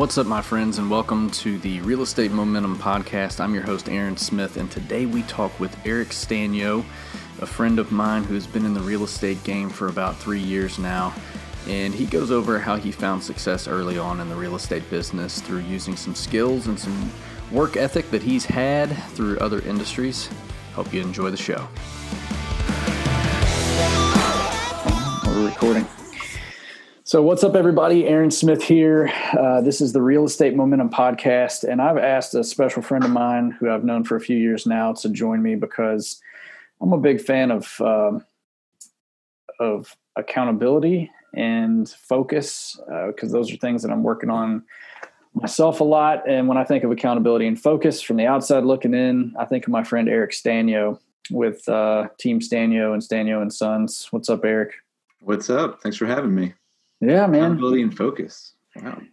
What's up, my friends, and welcome to the Real Estate Momentum Podcast. I'm your host, Aaron Smith, and today we talk with Eric Sztanyo, a friend of mine who's been in the real estate game for about three years now. And he goes over how he found success early on in the real estate business through using some skills and some work ethic that he's had through other industries. Hope you enjoy the show. We're recording. So, what's up, everybody? Aaron Smith here. Uh, this is the Real Estate Momentum Podcast, and I've asked a special friend of mine who I've known for a few years now to join me because I'm a big fan of um, of accountability and focus because uh, those are things that I'm working on myself a lot. And when I think of accountability and focus from the outside looking in, I think of my friend Eric Sztanyo with uh, Team Sztanyo and Sztanyo and Sons. What's up, Eric? What's up? Thanks for having me. Yeah, man. Accountability and focus. Wow.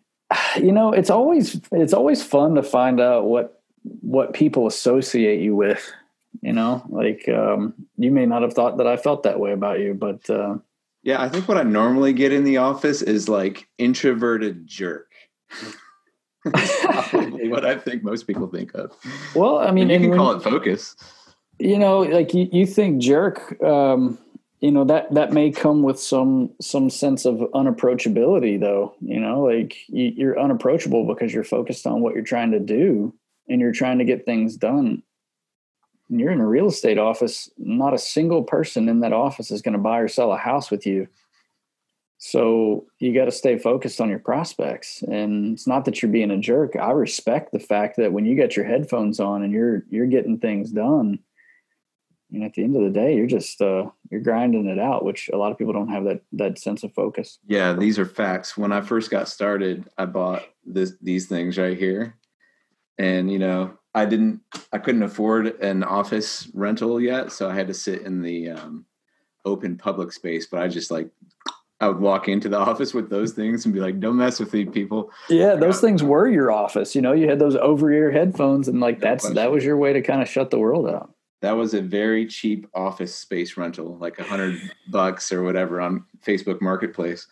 You know, it's always it's always fun to find out what what people associate you with. You know, like um, you may not have thought that I felt that way about you, but uh, yeah, I think what I normally get in the office is like introverted jerk. probably what I think most people think of. Well, I mean, you can call it focus. You know, like you, you think jerk. Um, you know that that may come with some some sense of unapproachability though you know like you, are unapproachable because you're focused on what you're trying to do and you're trying to get things done. And you're in a real estate office not a single person in that office is going to buy or sell a house with you. So you got to stay focused on your prospects. And it's not that you're being a jerk. I respect the fact that when you get your headphones on and you're you're getting things done and at the end of the day, you're just uh, you're grinding it out, which a lot of people don't have that that sense of focus. Yeah, these are facts. When I first got started, I bought this these things right here, and you know, I didn't, I couldn't afford an office rental yet, so I had to sit in the um, open public space. But I just like I would walk into the office with those things and be like, "Don't mess with these people." Yeah, those things were your office. You know, you had those over ear headphones, and like that's that was your way to kind of shut the world out that was a very cheap office space rental, like a hundred bucks or whatever on Facebook Marketplace.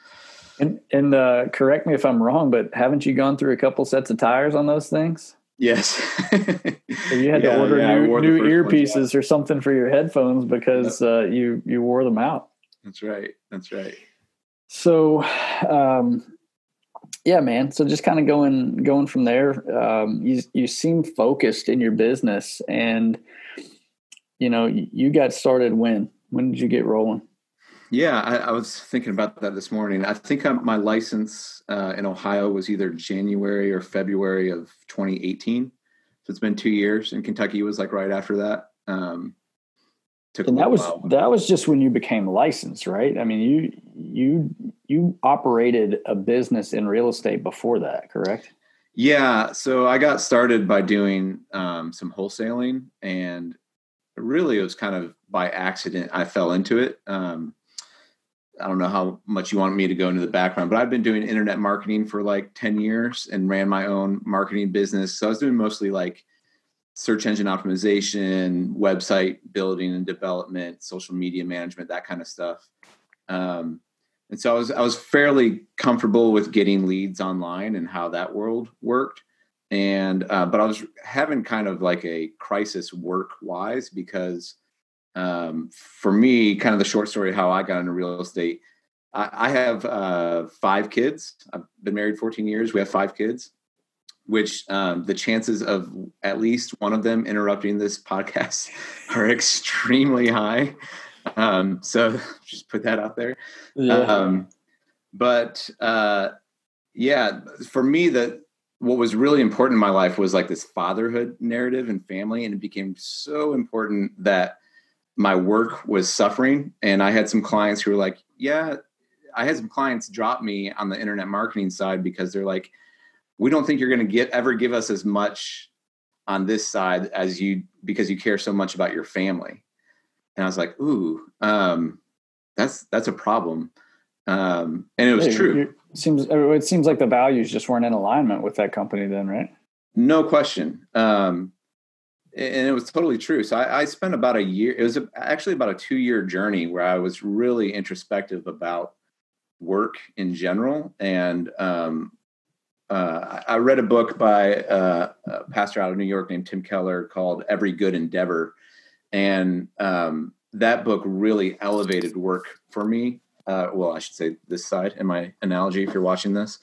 And and uh, correct me if I'm wrong, but haven't you gone through a couple sets of tires on those things? Yes. so you had yeah, to order yeah, new, new earpieces or something for your headphones because uh, you you wore them out. That's right. That's right. So, um, yeah, man. So just kind of going going from there, um, you you seem focused in your business and you know, you got started when? When did you get rolling? Yeah, I, I was thinking about that this morning. I think I'm, my license uh, in Ohio was either January or February of 2018. So it's been two years. And Kentucky was like right after that. Um, and that was that was just when you became licensed, right? I mean, you you you operated a business in real estate before that, correct? Yeah. So I got started by doing um, some wholesaling, and really it was kind of by accident I fell into it. Um, I don't know how much you want me to go into the background, but I've been doing internet marketing for like 10 years and ran my own marketing business. So I was doing mostly like search engine optimization, website building and development, social media management, that kind of stuff. Um, and so I was I was fairly comfortable with getting leads online and how that world worked and uh, but I was having kind of like a crisis work wise because um, for me, kind of the short story how I got into real estate. I, I have uh, five kids. I've been married 14 years. We have five kids, which um, the chances of at least one of them interrupting this podcast are extremely high. Um, so just put that out there. Yeah. Um, but uh, yeah, for me, the what was really important in my life was like this fatherhood narrative and family and it became so important that my work was suffering. And i had some clients who were like yeah i had some clients drop me on the internet marketing side because they're like we don't think you're going to get ever give us as much on this side as you because you care so much about your family. And i was like ooh um, that's that's a problem um, and it was true. seems it seems like the values just weren't in alignment with that company then right? No question. Um, and it was totally true. So I, I spent about a year it was a, actually about a two year journey where i was really introspective about work in general. And um, uh, I read a book by uh, a pastor out of New York named Tim Keller called Every Good Endeavor. And um, that book really elevated work for me. Uh, well, I should say this side in my analogy, if you're watching this,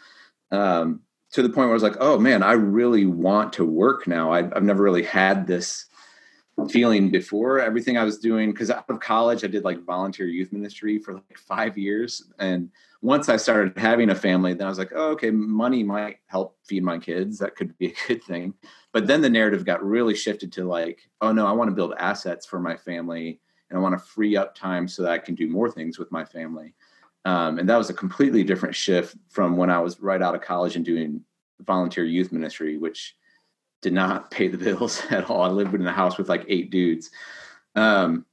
um, to the point where I was like, oh man, I really want to work now. I, I've never really had this feeling before everything I was doing. Because out of college, I did like volunteer youth ministry for like five years. And once I started having a family, then I was like, oh, okay, money might help feed my kids. That could be a good thing. But then the narrative got really shifted to like, oh no, I want to build assets for my family and I want to free up time so that I can do more things with my family. Um, and that was a completely different shift from when I was right out of college and doing volunteer youth ministry, which did not pay the bills at all. I lived in a house with like eight dudes. Um,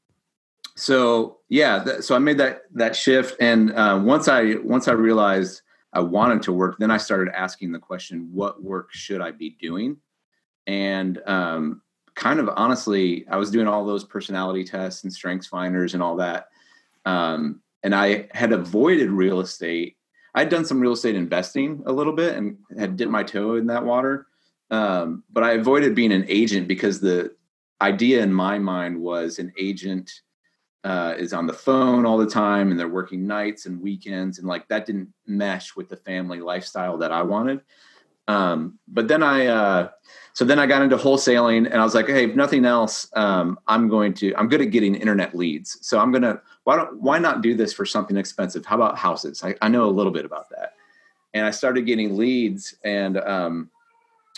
so yeah, th- so I made that that shift, and uh, once I once I realized I wanted to work, then I started asking the question, what work should I be doing? And um, kind of honestly, I was doing all those personality tests and strengths finders and all that. Um, and I had avoided real estate. I'd done some real estate investing a little bit and had dipped my toe in that water. Um, but I avoided being an agent because the idea in my mind was an agent uh, is on the phone all the time and they're working nights and weekends and like that didn't mesh with the family lifestyle that I wanted. Um, but then I, uh, so then I got into wholesaling and I was like, Hey, if nothing else, um, I'm going to, I'm good at getting internet leads. So I'm going to, why don't, why not do this for something expensive? How about houses? I, I know a little bit about that. And I started getting leads and, um,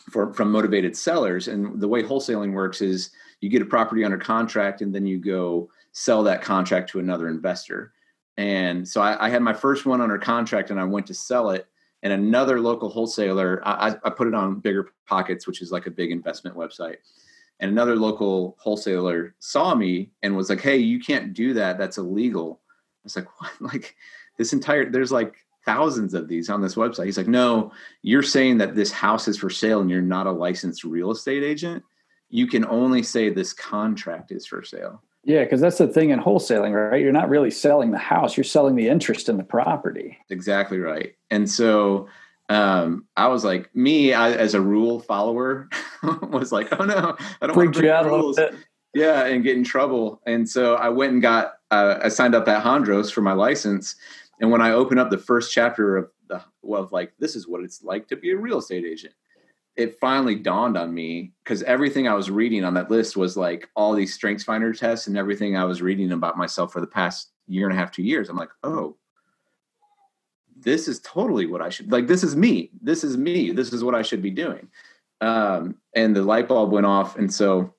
for, from motivated sellers. And the way wholesaling works is you get a property under contract and then you go sell that contract to another investor. And so I, I had my first one under contract and I went to sell it and another local wholesaler I, I, put it on bigger pockets which is like a big investment website. And another local wholesaler saw me and was like hey you can't do that. That's illegal. I was like what? Like this entire there's like thousands of these on this website. He's like no you're saying that this house is for sale and you're not a licensed real estate agent? You can only say this contract is for sale yeah, because that's the thing in wholesaling, right? You're not really selling the house; you're selling the interest in the property. Exactly right. And so um, I was like, me I, as a rule follower was like, oh no, I don't want to break rules. Yeah, and get in trouble. And so I went and got uh, I signed up at Hondros for my license. And when I opened up the first chapter of the well, of like this is what it's like to be a real estate agent, it finally dawned on me because everything I was reading on that list was like all these strengths finder tests and everything I was reading about myself for the past year and a half, two years. I'm like, oh, this is totally what I should like. This is me. This is me. This is what I should be doing. Um, and the light bulb went off. And so,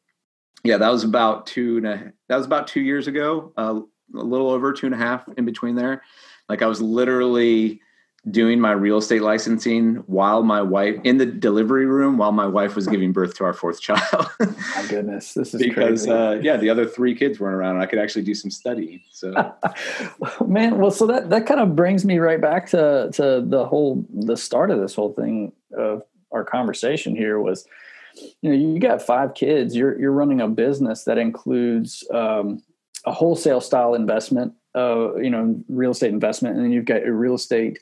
yeah, that was about two and a, that was about two years ago, uh, a little over two and a half in between there. Like I was literally doing my real estate licensing while my wife in the delivery room while my wife was giving birth to our fourth child. my goodness, this is because uh, yeah, the other three kids weren't around. and I could actually do some studying. So, man, well, so that that kind of brings me right back to to the whole the start of this whole thing of our conversation here was. You know, you got five kids. You're you're running a business that includes um, a wholesale style investment, uh, you know, real estate investment, and then you've got a real estate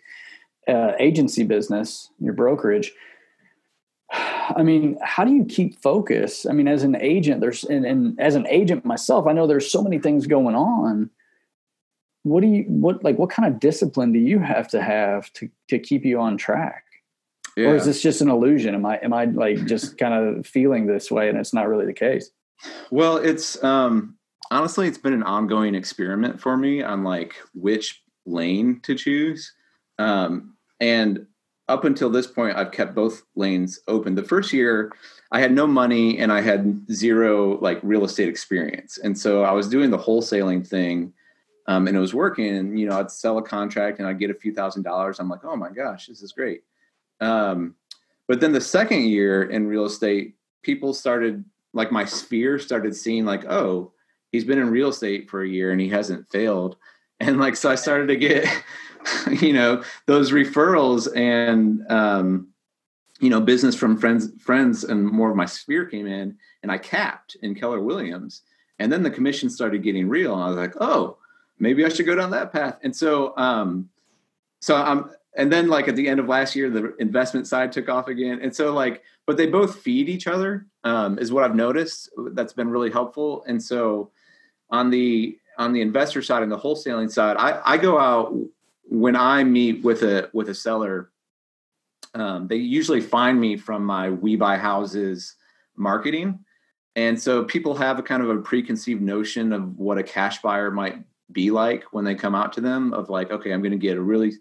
uh, agency business, your brokerage, I mean, how do you keep focus? I mean, as an agent, there's and, and, as an agent myself, I know there's so many things going on. What do you what like what kind of discipline do you have to have to to keep you on track? Yeah. Or is this just an illusion? Am I am I like just kind of feeling this way and it's not really the case? Well, it's um honestly it's been an ongoing experiment for me on like which lane to choose. Um, and up until this point, I've kept both lanes open. The first year, I had no money and I had zero like real estate experience, and so I was doing the wholesaling thing, um, and it was working. And you know, I'd sell a contract and I'd get a few thousand dollars. I'm like, oh my gosh, this is great. Um, but then the second year in real estate, people started like my sphere started seeing like, oh, he's been in real estate for a year and he hasn't failed, and like so I started to get you know those referrals and um, you know business from friends friends and more of my sphere came in and i capped in keller williams and then the commission started getting real and i was like oh maybe i should go down that path and so um so i'm and then like at the end of last year, the investment side took off again. And so like, but they both feed each other, um, is what I've noticed. That's been really helpful. And so on the on the investor side and the wholesaling side, I, I go out when I meet with a with a seller. Um, they usually find me from my We Buy Houses marketing. And so people have a kind of a preconceived notion of what a cash buyer might be like when they come out to them of like, okay, I'm going to get a really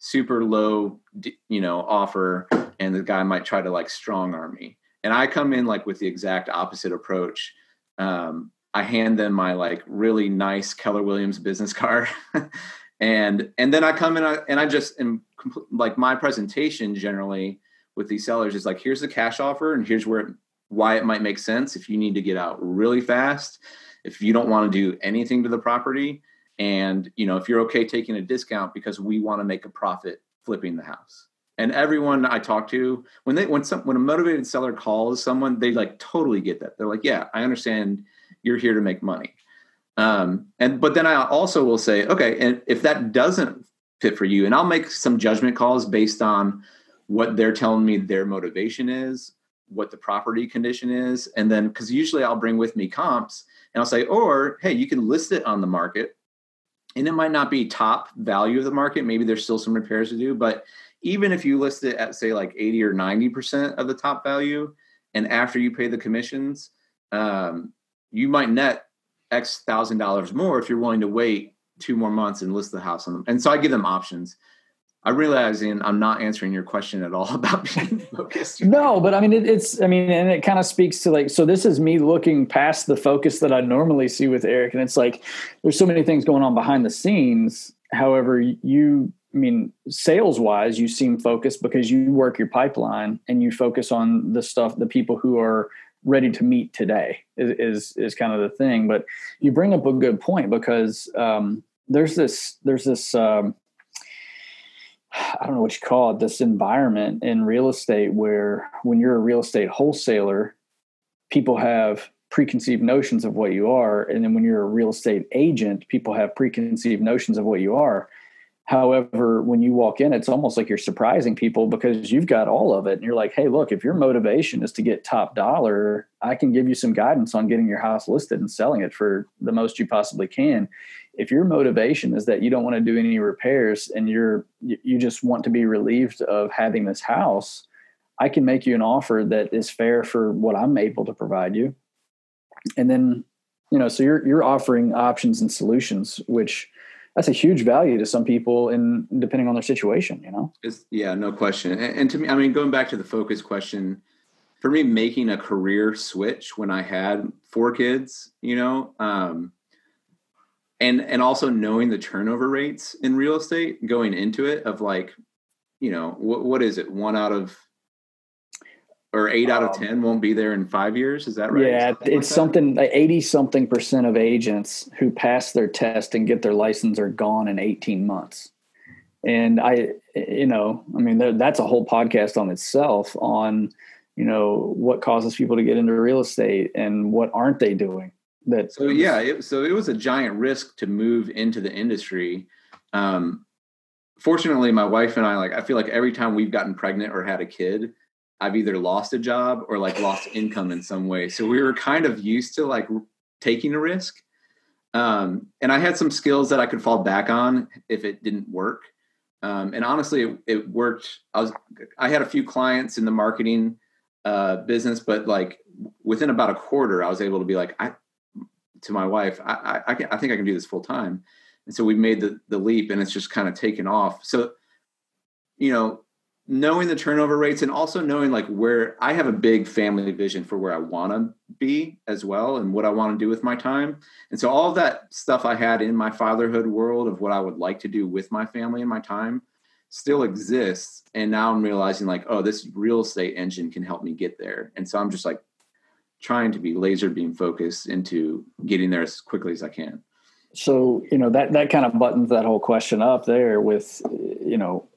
super low, you know, offer, and the guy might try to like strong arm me. And I come in like with the exact opposite approach. Um, I hand them my like really nice Keller Williams business card, and and then I come in and I just am like my presentation generally with these sellers is like here's the cash offer and here's where it, why it might make sense if you need to get out really fast if you don't want to do anything to the property and you know if you're okay taking a discount because we want to make a profit flipping the house. And everyone i talk to when they when some when a motivated seller calls someone they like totally get that. They're like yeah i understand you're here to make money um and but then i also will say okay and if that doesn't fit for you and i'll make some judgment calls based on what they're telling me their motivation is what the property condition is and then because usually i'll bring with me comps and i'll say or hey you can list it on the market and it might not be top value of the market maybe there's still some repairs to do but even if you list it at say like 80 or 90% of the top value and after you pay the commissions um, you might net x thousand dollars more if you're willing to wait two more months and list the house on them and so i give them options I realizing I'm not answering your question at all about being focused. no, but I mean, it, it's, I mean, and it kind of speaks to like, so this is me looking past the focus that I normally see with Eric. And it's like, there's so many things going on behind the scenes. However, you, I mean, sales wise, you seem focused because you work your pipeline and you focus on the stuff, the people who are ready to meet today is, is, is kind of the thing. But you bring up a good point because, um, there's this, there's this, um, I don't know what you call it, this environment in real estate where when you're a real estate wholesaler, people have preconceived notions of what you are. And then when you're a real estate agent, people have preconceived notions of what you are. However, when you walk in, it's almost like you're surprising people because you've got all of it. And you're like, hey, look, if your motivation is to get top dollar, I can give you some guidance on getting your house listed and selling it for the most you possibly can if your motivation is that you don't want to do any repairs and you're you just want to be relieved of having this house i can make you an offer that is fair for what i'm able to provide you and then you know so you're you're offering options and solutions which that's a huge value to some people in depending on their situation you know? It's, yeah no question. And, and to me i mean going back to the focus question for me making a career switch when i had four kids you know um and and also knowing the turnover rates in real estate going into it of like you know what what is it? One out of or eight out of um, ten won't be there in five years? Is that right? Yeah something it's like something like 80 something percent of agents who pass their test and get their license are gone in 18 months. And i you know i mean that's a whole podcast on itself on you know what causes people to get into real estate and what aren't they doing that so yeah it, so it was a giant risk to move into the industry. Um, fortunately my wife and i like i feel like every time we've gotten pregnant or had a kid i've either lost a job or like lost income in some way so we were kind of used to like taking a risk um, and i had some skills that i could fall back on if it didn't work um, and honestly it, it, worked i was i had a few clients in the marketing uh, business but like within about a quarter i was able to be like i to my wife, I, I, I, can, I think I can do this full time. And so we made the, the leap and it's just kind of taken off. So, you know, knowing the turnover rates and also knowing like where I have a big family vision for where I want to be as well and what I want to do with my time. And so all that stuff I had in my fatherhood world of what I would like to do with my family and my time still exists. And now I'm realizing like, oh, this real estate engine can help me get there. And so I'm just like trying to be laser beam focused into getting there as quickly as I can. So, you know, that, that kind of buttons that whole question up there with, you know,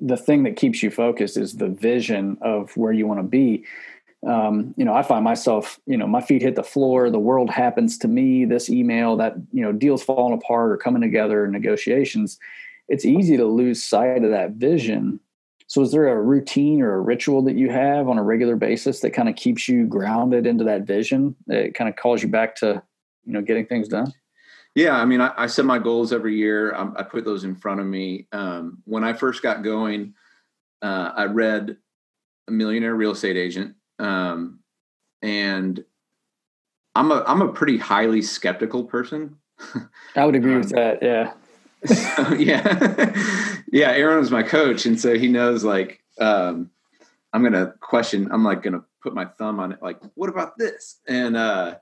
the thing that keeps you focused is the vision of where you want to be. Um, you know, I find myself, you know, my feet hit the floor, the world happens to me, this email, that, you know, deals falling apart or coming together, negotiations it's easy to lose sight of that vision. So, is there a routine or a ritual that you have on a regular basis that kind of keeps you grounded into that vision? That kind of calls you back to, you know, getting things done. Yeah, I mean, I, I set my goals every year. I, I, put those in front of me. Um, when I first got going, uh, I read a millionaire real estate agent, um, and I'm a I'm a pretty highly skeptical person. I would agree um, with that. Yeah. so, yeah, yeah. Aaron was my coach, and so he knows like um, I'm gonna question. I'm like gonna put my thumb on it. Like, what about this? And uh,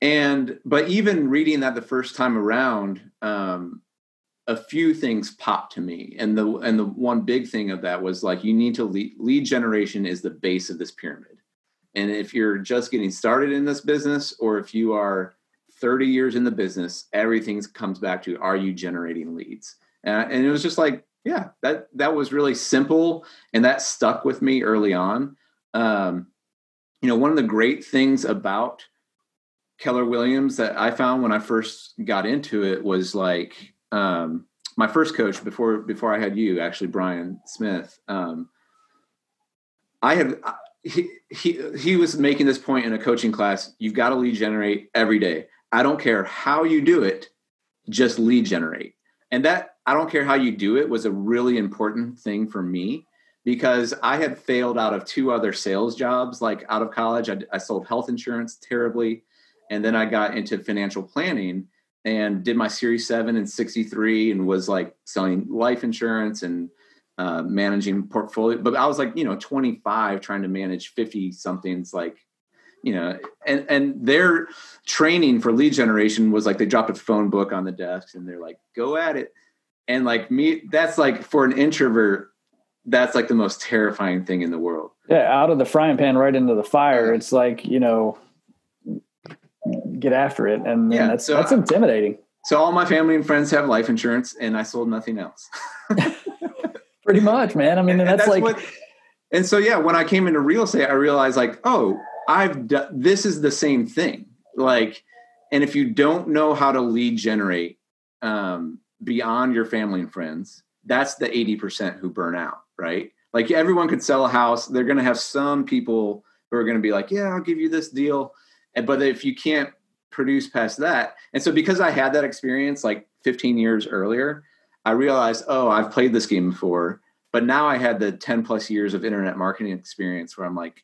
and but even reading that the first time around, um, a few things popped to me, and the and the one big thing of that was like you need to lead, lead generation is the base of this pyramid and if you're just getting started in this business, or if you are 30 years in the business, everything comes back to are you generating leads? And, and it was just like, yeah, that that was really simple, and that stuck with me early on. Um, you know, one of the great things about Keller Williams that I found when I first got into it was like um, my first coach before before I had you, actually Brian Smith. Um, I had he, he he was making this point in a coaching class you've got to lead generate every day. I don't care how you do it just lead generate. And that i don't care how you do it was a really important thing for me because i had failed out of two other sales jobs like out of college. I, I sold health insurance terribly and then i got into financial planning and did my series 7 and 63 and was like selling life insurance and uh, managing portfolio. But I was like, you know, 25 trying to manage 50 somethings like, you know, and, and their training for lead generation was like, they dropped a phone book on the desk and they're like, go at it. And like me, that's like for an introvert, that's like the most terrifying thing in the world. Yeah. Out of the frying pan right into the fire. It's like, you know, get after it. And yeah, that's, so that's intimidating. So all my family and friends have life insurance and I sold nothing else. Pretty much, man. I mean, and, that's, that's, like. What, and so, yeah, when I came into real estate, I realized like, oh, I've done this is the same thing. Like, and if you don't know how to lead generate um, beyond your family and friends, that's the 80% who burn out, right? Like everyone could sell a house. They're going to have some people who are going to be like, yeah, I'll give you this deal. But if you can't produce past that, and so because I had that experience like 15 years earlier, I realized, oh, I've played this game before, but now I had the 10 plus years of internet marketing experience where I'm like,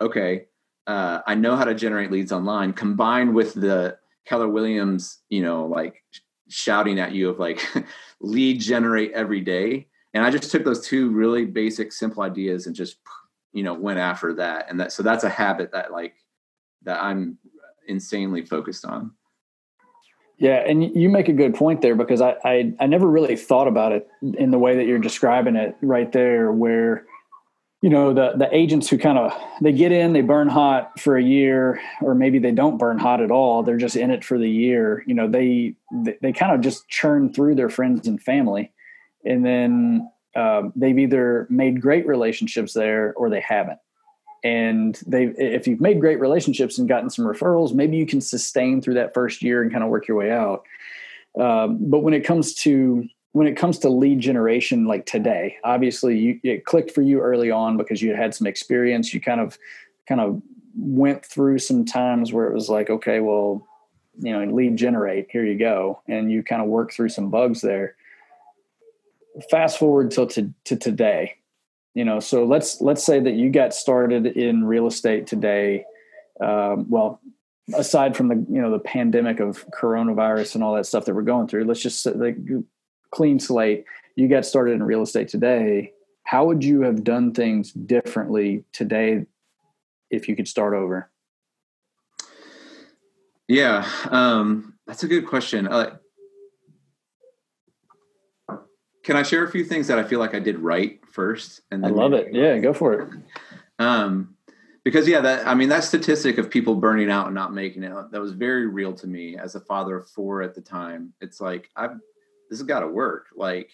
okay, uh, I know how to generate leads online combined with the Keller Williams, you know, like shouting at you of like lead generate every day. And I just took those two really basic, simple ideas and just, you know, went after that. And that, so that's a habit that like, that I'm insanely focused on. Yeah, and you make a good point there because I, I, I never really thought about it in the way that you're describing it right there, where you know the the agents who kind of they get in, they burn hot for a year, or maybe they don't burn hot at all. They're just in it for the year. You know, they they, they kind of just churn through their friends and family, and then um, they've either made great relationships there or they haven't and they if you've made great relationships and gotten some referrals maybe you can sustain through that first year and kind of work your way out. Um, but when it comes to when it comes to lead generation like today obviously you, it clicked for you early on because you had some experience. You kind of kind of went through some times where it was like okay well you know lead generate here you go and you kind of work through some bugs there. Fast forward till to, to today you know so let's let's say that you got started in real estate today um, well aside from the you know the pandemic of coronavirus and all that stuff that we're going through let's just like clean slate you got started in real estate today. How would you have done things differently today if you could start over? Yeah um, that's a good question. Uh, can I share a few things that I feel like I did right first? And I love it. Yeah, go for it. Um, because yeah, that I mean that statistic of people burning out and not making it that was very real to me as a father of four at the time. It's like I've this has got to work. Like,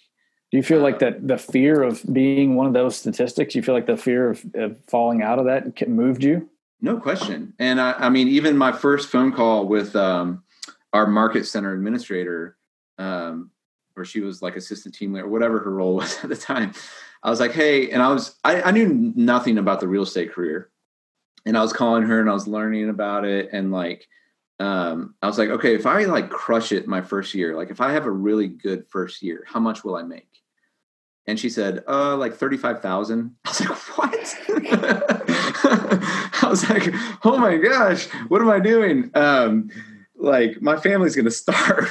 do you feel uh, like that the fear of being one of those statistics? You feel like the fear of, of falling out of that moved you? No question. And I, I mean, even my first phone call with um, our market center administrator. Um, or she was like assistant team leader, whatever her role was at the time. I was like, hey, and I was I, I knew nothing about the real estate career, and I was calling her and I was learning about it, and like, um, I was like, okay, if I like crush it my first year, like if I have a really good first year, how much will I make? And she said, uh, like 35,000. I was like, what? I was like, oh my gosh, what am I doing? Um, like my family's going to starve.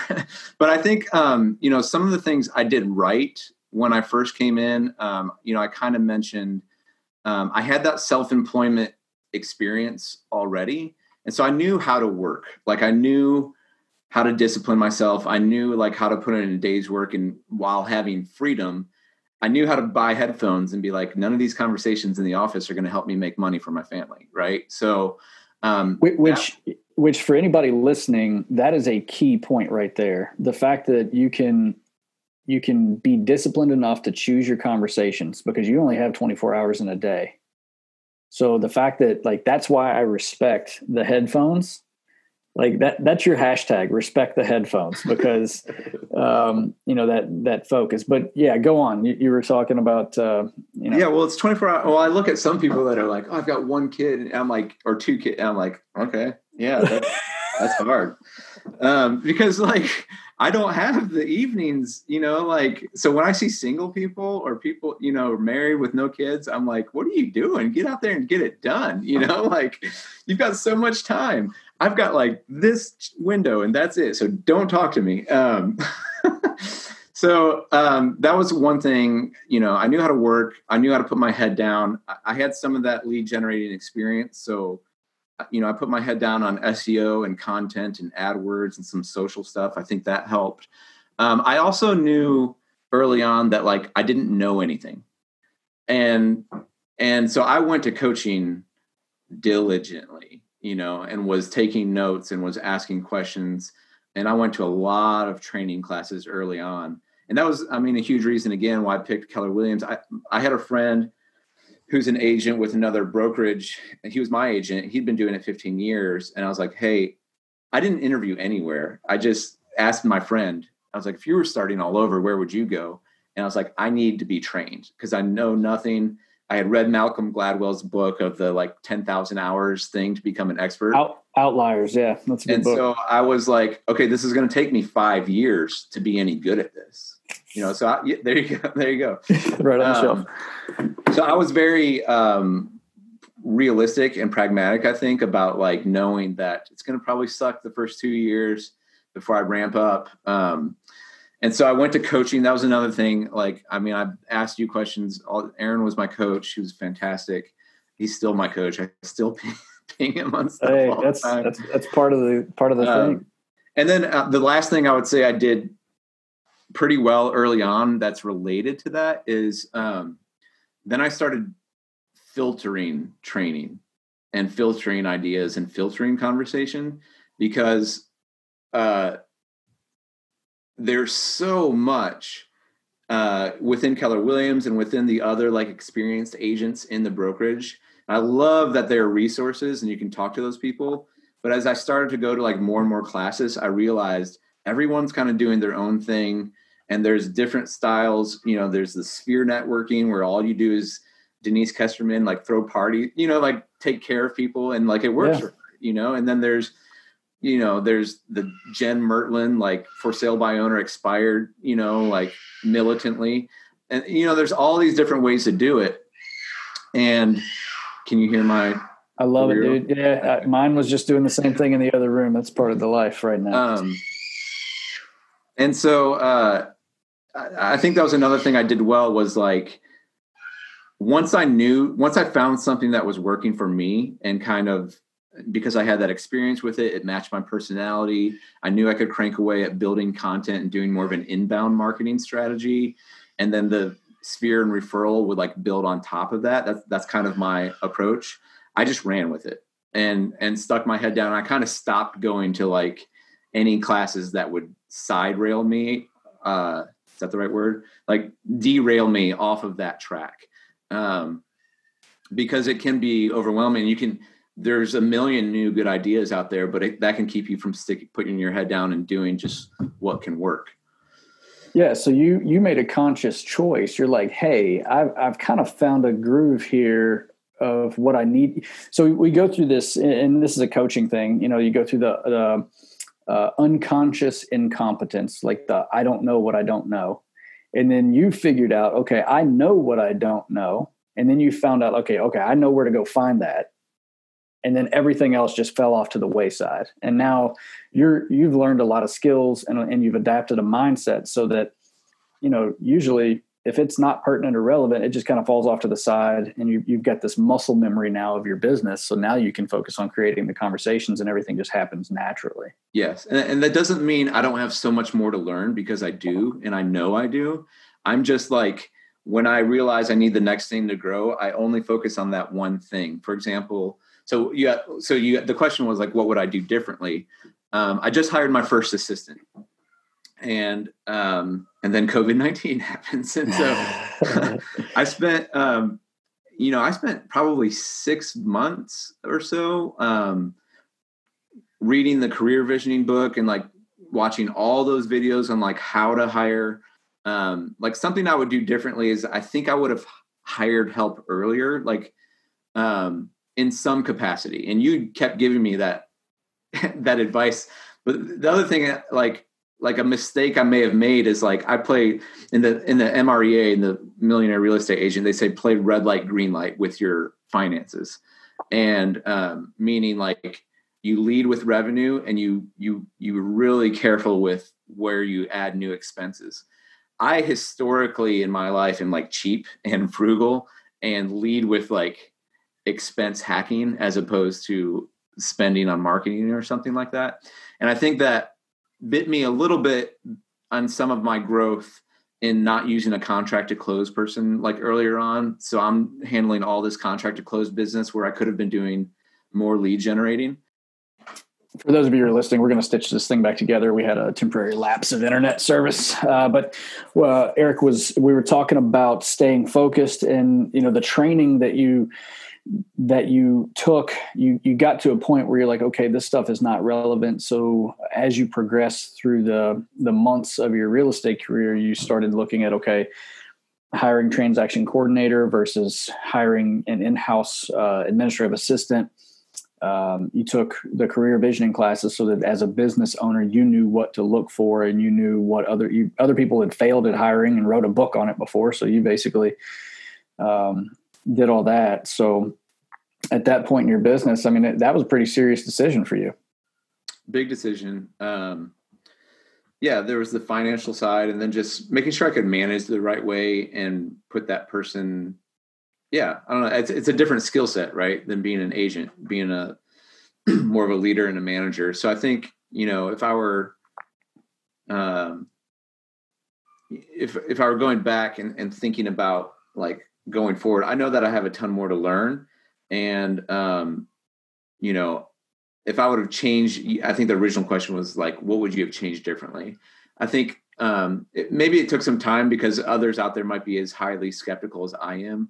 but I think, um, you know, some of the things I did right when I first came in, um, you know, I kind of mentioned um, I had that self employment experience already. And so I knew how to work. Like I knew how to discipline myself. I knew like how to put in a day's work and while having freedom. I knew how to buy headphones and be like, none of these conversations in the office are going to help me make money for my family, right? So, um, which, that, which for anybody listening, that is a key point right there. The fact that you can you can be disciplined enough to choose your conversations because you only have 24 hours in a day. So the fact that like that's why I respect the headphones. Like that that's your hashtag, respect the headphones because um, you know that that focus. But yeah, go on. You, you were talking about uh, you know Yeah, well it's 24 hours. Well, I look at some people that are like, "Oh, I've got one kid." And I'm like or two kids. I'm like, "Okay. Yeah, that's, that's hard." Um, because like I don't have the evenings, you know, like so when I see single people or people, you know, married with no kids, I'm like, what are you doing? Get out there and get it done. You know, like you've got so much time. I've got like this window and that's it. So don't talk to me. Um, so um, that was one thing, you know, I knew how to work. I knew how to put my head down. I had some of that lead generating experience. So you know, I put my head down on SEO and content and AdWords and some social stuff. I think that helped. Um, I also knew early on that like I didn't know anything, and and so I went to coaching diligently, you know, and was taking notes and was asking questions. And I went to a lot of training classes early on, and that was, I mean, a huge reason again why I picked Keller Williams. I I had a friend who's an agent with another brokerage. And he was my agent. He'd been doing it 15 years. And I was like, hey, I didn't interview anywhere. I just asked my friend, I was like, if you were starting all over, where would you go? And I was like, I need to be trained because I know nothing. I had read Malcolm Gladwell's book of the like 10,000 hours thing to become an expert. Out, outliers. Yeah. That's a good and book. so I was like, okay, this is going to take me five years to be any good at this you know, so I, yeah, there you go. There you go. right on the shelf. Um, so I was very um, realistic and pragmatic, I think, about like knowing that it's going to probably suck the first two years before I ramp up. Um, and so I went to coaching. That was another thing. Like, I mean, I asked you questions. Aaron was my coach. He was fantastic. He's still my coach. I still ping, ping him on stuff. Hey, that's that's that's part of the part of the um, thing. And then uh, the last thing I would say I did pretty well early on that's related to that is um, then I started filtering training and filtering ideas and filtering conversation because uh, there's so much uh, within Keller Williams and within the other like experienced agents in the brokerage. I love that there are resources and you can talk to those people. But as I started to go to like more and more classes, I realized everyone's kind of doing their own thing and there's different styles you know there's the sphere networking where all you do is denise kesterman like throw party you know like take care of people and like it works yeah. you know and then there's you know there's the jen mertland like for sale by owner expired you know like militantly and you know there's all these different ways to do it and can you hear my I love it, dude. Yeah, mine was just doing the same thing in the other room. That's part of the life right now. Um, and so uh, I think that was another thing I did well was like once I knew, once I found something that was working for me and kind of because I had that experience with it, it matched my personality. I knew I could crank away at building content and doing more of an inbound marketing strategy. And then the sphere and referral would like build on top of that. That's that's kind of my approach. I just ran with it and and stuck my head down. I kind of stopped going to like any classes that would side rail me. Uh, is that the right word? Like derail me off of that track. Um, because it can be overwhelming. You can, there's a million new good ideas out there, but it, that can keep you from sticking, putting your head down and doing just what can work. Yeah, so you you made a conscious choice. You're like, hey, I've I've kind of found a groove here of what I need. So we go through this, and this is a coaching thing. You know, you go through the, the uh, unconscious incompetence, like the I don't know what I don't know, and then you figured out, okay, I know what I don't know, and then you found out, okay, okay, I know where to go find that, and then everything else just fell off to the wayside. And now you're you've learned a lot of skills and and you've adapted a mindset so that you know usually if it's not pertinent or relevant, it just kind of falls off to the side, and you, you've got this muscle memory now of your business. So now you can focus on creating the conversations, and everything just happens naturally. Yes, and, and that doesn't mean I don't have so much more to learn because I do, and I know I do. I'm just like when I realize I need the next thing to grow, I only focus on that one thing. For example, so you so you the question was like, what would I do differently? Um, I just hired my first assistant and um, and then COVID nineteen happens, and so I spent um, you know I spent probably six months or so um, reading the career visioning book and like watching all those videos on like how to hire. Um, like something I would do differently is I think I would have hired help earlier, like um, in some capacity. And you kept giving me that that advice. But the other thing, like like a mistake I may have made is like I play in the in the MREA in the Millionaire Real Estate Agent. They say play red light, green light with your finances, and um, meaning like you lead with revenue and you you you really careful with where you add new expenses. I historically in my life am like cheap and frugal and lead with like expense hacking as opposed to spending on marketing or something like that. And I think that bit me a little bit on some of my growth in not using a contract to close person like earlier on. So I'm handling all this contract to close business where I could have been doing more lead generating. For those of you who are listening, we're going to stitch this thing back together. We had a temporary lapse of internet service, uh, but uh, Eric was. We were talking about staying focused, and you know the training that you that you took you you got to a point where you're like okay this stuff is not relevant. So as you progress through the the months of your real estate career you started looking at okay hiring transaction coordinator versus hiring an in-house uh, administrative assistant. Um, you took the career visioning classes so that as a business owner you knew what to look for and you knew what other you, other people had failed at hiring and wrote a book on it before. So you basically um, did all that. So at that point in your business, I mean, it, that was a pretty serious decision for you. Big decision. Um, yeah, there was the financial side, and then just making sure I could manage the right way and put that person. Yeah, I don't know. It's it's a different skill set, right, than being an agent, being a more of a leader and a manager. So I think you know if I were, um, if if I were going back and, and thinking about like going forward. I know that I have a ton more to learn, and um, you know, if I would have changed, I think the original question was like, what would you have changed differently? I think um, it, maybe it took some time because others out there might be as highly skeptical as I am.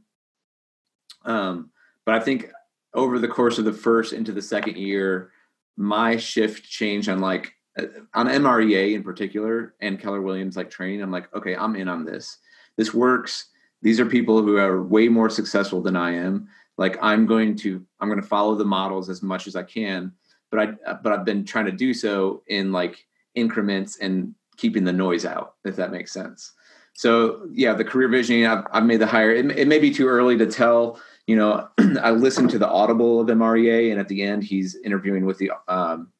Um, but I think over the course of the first into the second year, my shift changed on like uh, on MREA in particular and Keller Williams like training. I'm like, okay, I'm in on this. This works these are people who are way more successful than I am. Like I'm going to I'm going to follow the models as much as I can, but I but I've been trying to do so in like increments and keeping the noise out, if that makes sense. So yeah, the career visioning I've, I've made the hire. It, it may be too early to tell. You know, I listened to the Audible of MREA, and at the end, he's interviewing with the um,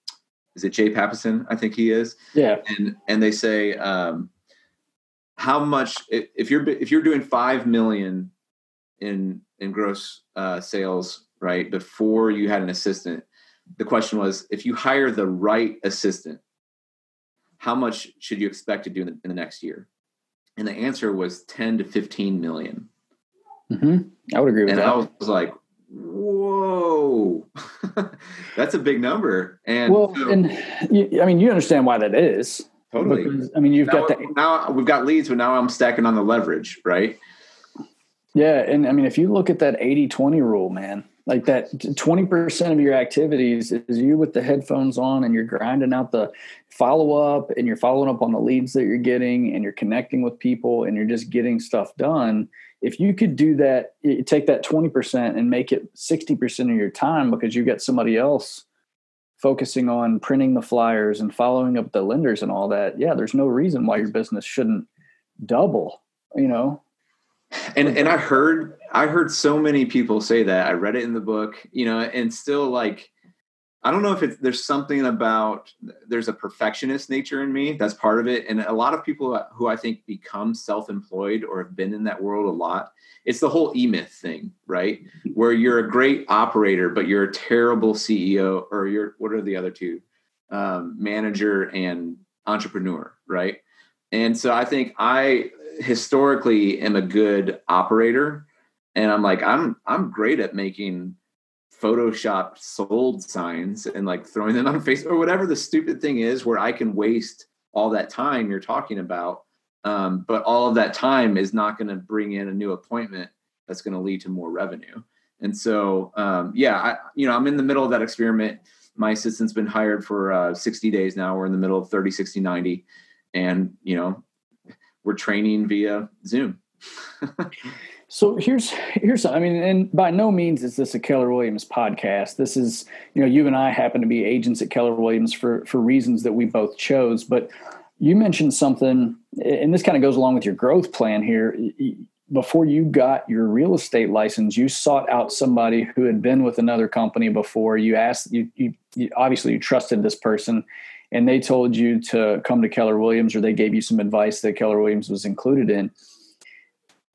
is it Jay Papasan? I think he is. Yeah. And and they say um, how much if you're if you're doing five million in in gross uh, sales right before you had an assistant the question was if you hire the right assistant how much should you expect to do in the, in the next year? And the answer was 10 to 15 million. Mm-hmm. i would agree with and that. I was like whoa. That's a big number. And well so, and you, i mean you understand why that is Totally. Because, I mean, you've now, got the now we've got leads, but now I'm stacking on the leverage, right? Yeah, and I mean, if you look at that 80-20 rule, man, like that 20% of your activities is you with the headphones on and you're grinding out the follow up and you're following up on the leads that you're getting and you're connecting with people and you're just getting stuff done if you could do that take that 20% and make it 60% of your time because you got somebody else focusing on printing the flyers and following up the lenders and all that yeah there's no reason why your business shouldn't double you know? And and i heard i heard so many people say that. I read it in the book you know and still like i don't know if it's there's something about there's a perfectionist nature in me that's part of it. And a lot of people who i think become self-employed or have been in that world a lot it's the whole e-myth thing right? Where you're a great operator but you're a terrible ceo or you're what are the other two? Um, manager and entrepreneur right? And so i think i historically am a good operator and i'm like i'm i'm great at making photoshop sold signs and like throwing them on facebook or whatever the stupid thing is where i can waste all that time you're talking about um, but all of that time is not going to bring in a new appointment that's going to lead to more revenue. And so um, yeah I, you know i'm in the middle of that experiment. My assistant's been hired for uh, 60 days now. We're in the middle of 30 60 90 and you know we're training via Zoom. so here's here's I mean, and by no means is this a Keller Williams podcast. This is you know you and I happen to be agents at Keller Williams for for reasons that we both chose. But you mentioned something, and this kind of goes along with your growth plan here. Before you got your real estate license, you sought out somebody who had been with another company before. You asked you, you, you obviously you trusted this person and they told you to come to Keller Williams or they gave you some advice that Keller Williams was included in,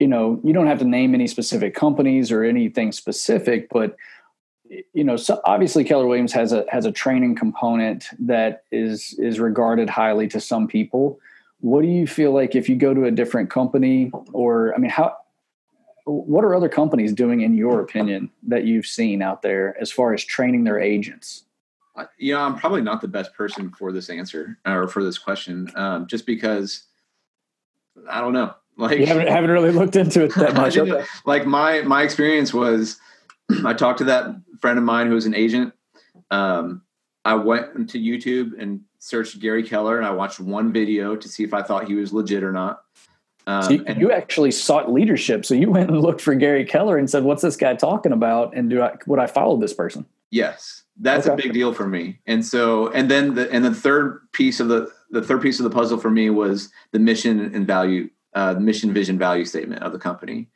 you know, you don't have to name any specific companies or anything specific, but you know, so obviously Keller Williams has a has a training component that is is regarded highly to some people. What do you feel like if you go to a different company or I mean how what are other companies doing in your opinion that you've seen out there as far as training their agents? you know, I'm probably not the best person for this answer or for this question, um, just because I don't know. Like, you haven't, haven't really looked into it that much. like my my experience was, I talked to that friend of mine who was an agent. Um, I went to YouTube and searched Gary Keller, and I watched one video to see if I thought he was legit or not. Um, so you, and, you actually sought leadership. So you went and looked for Gary Keller and said, "What's this guy talking about?" And do I would I follow this person? Yes, that's okay. a big deal for me. And so, and then the and the third piece of the the third piece of the puzzle for me was the mission and value, uh, mission, vision, value statement of the company,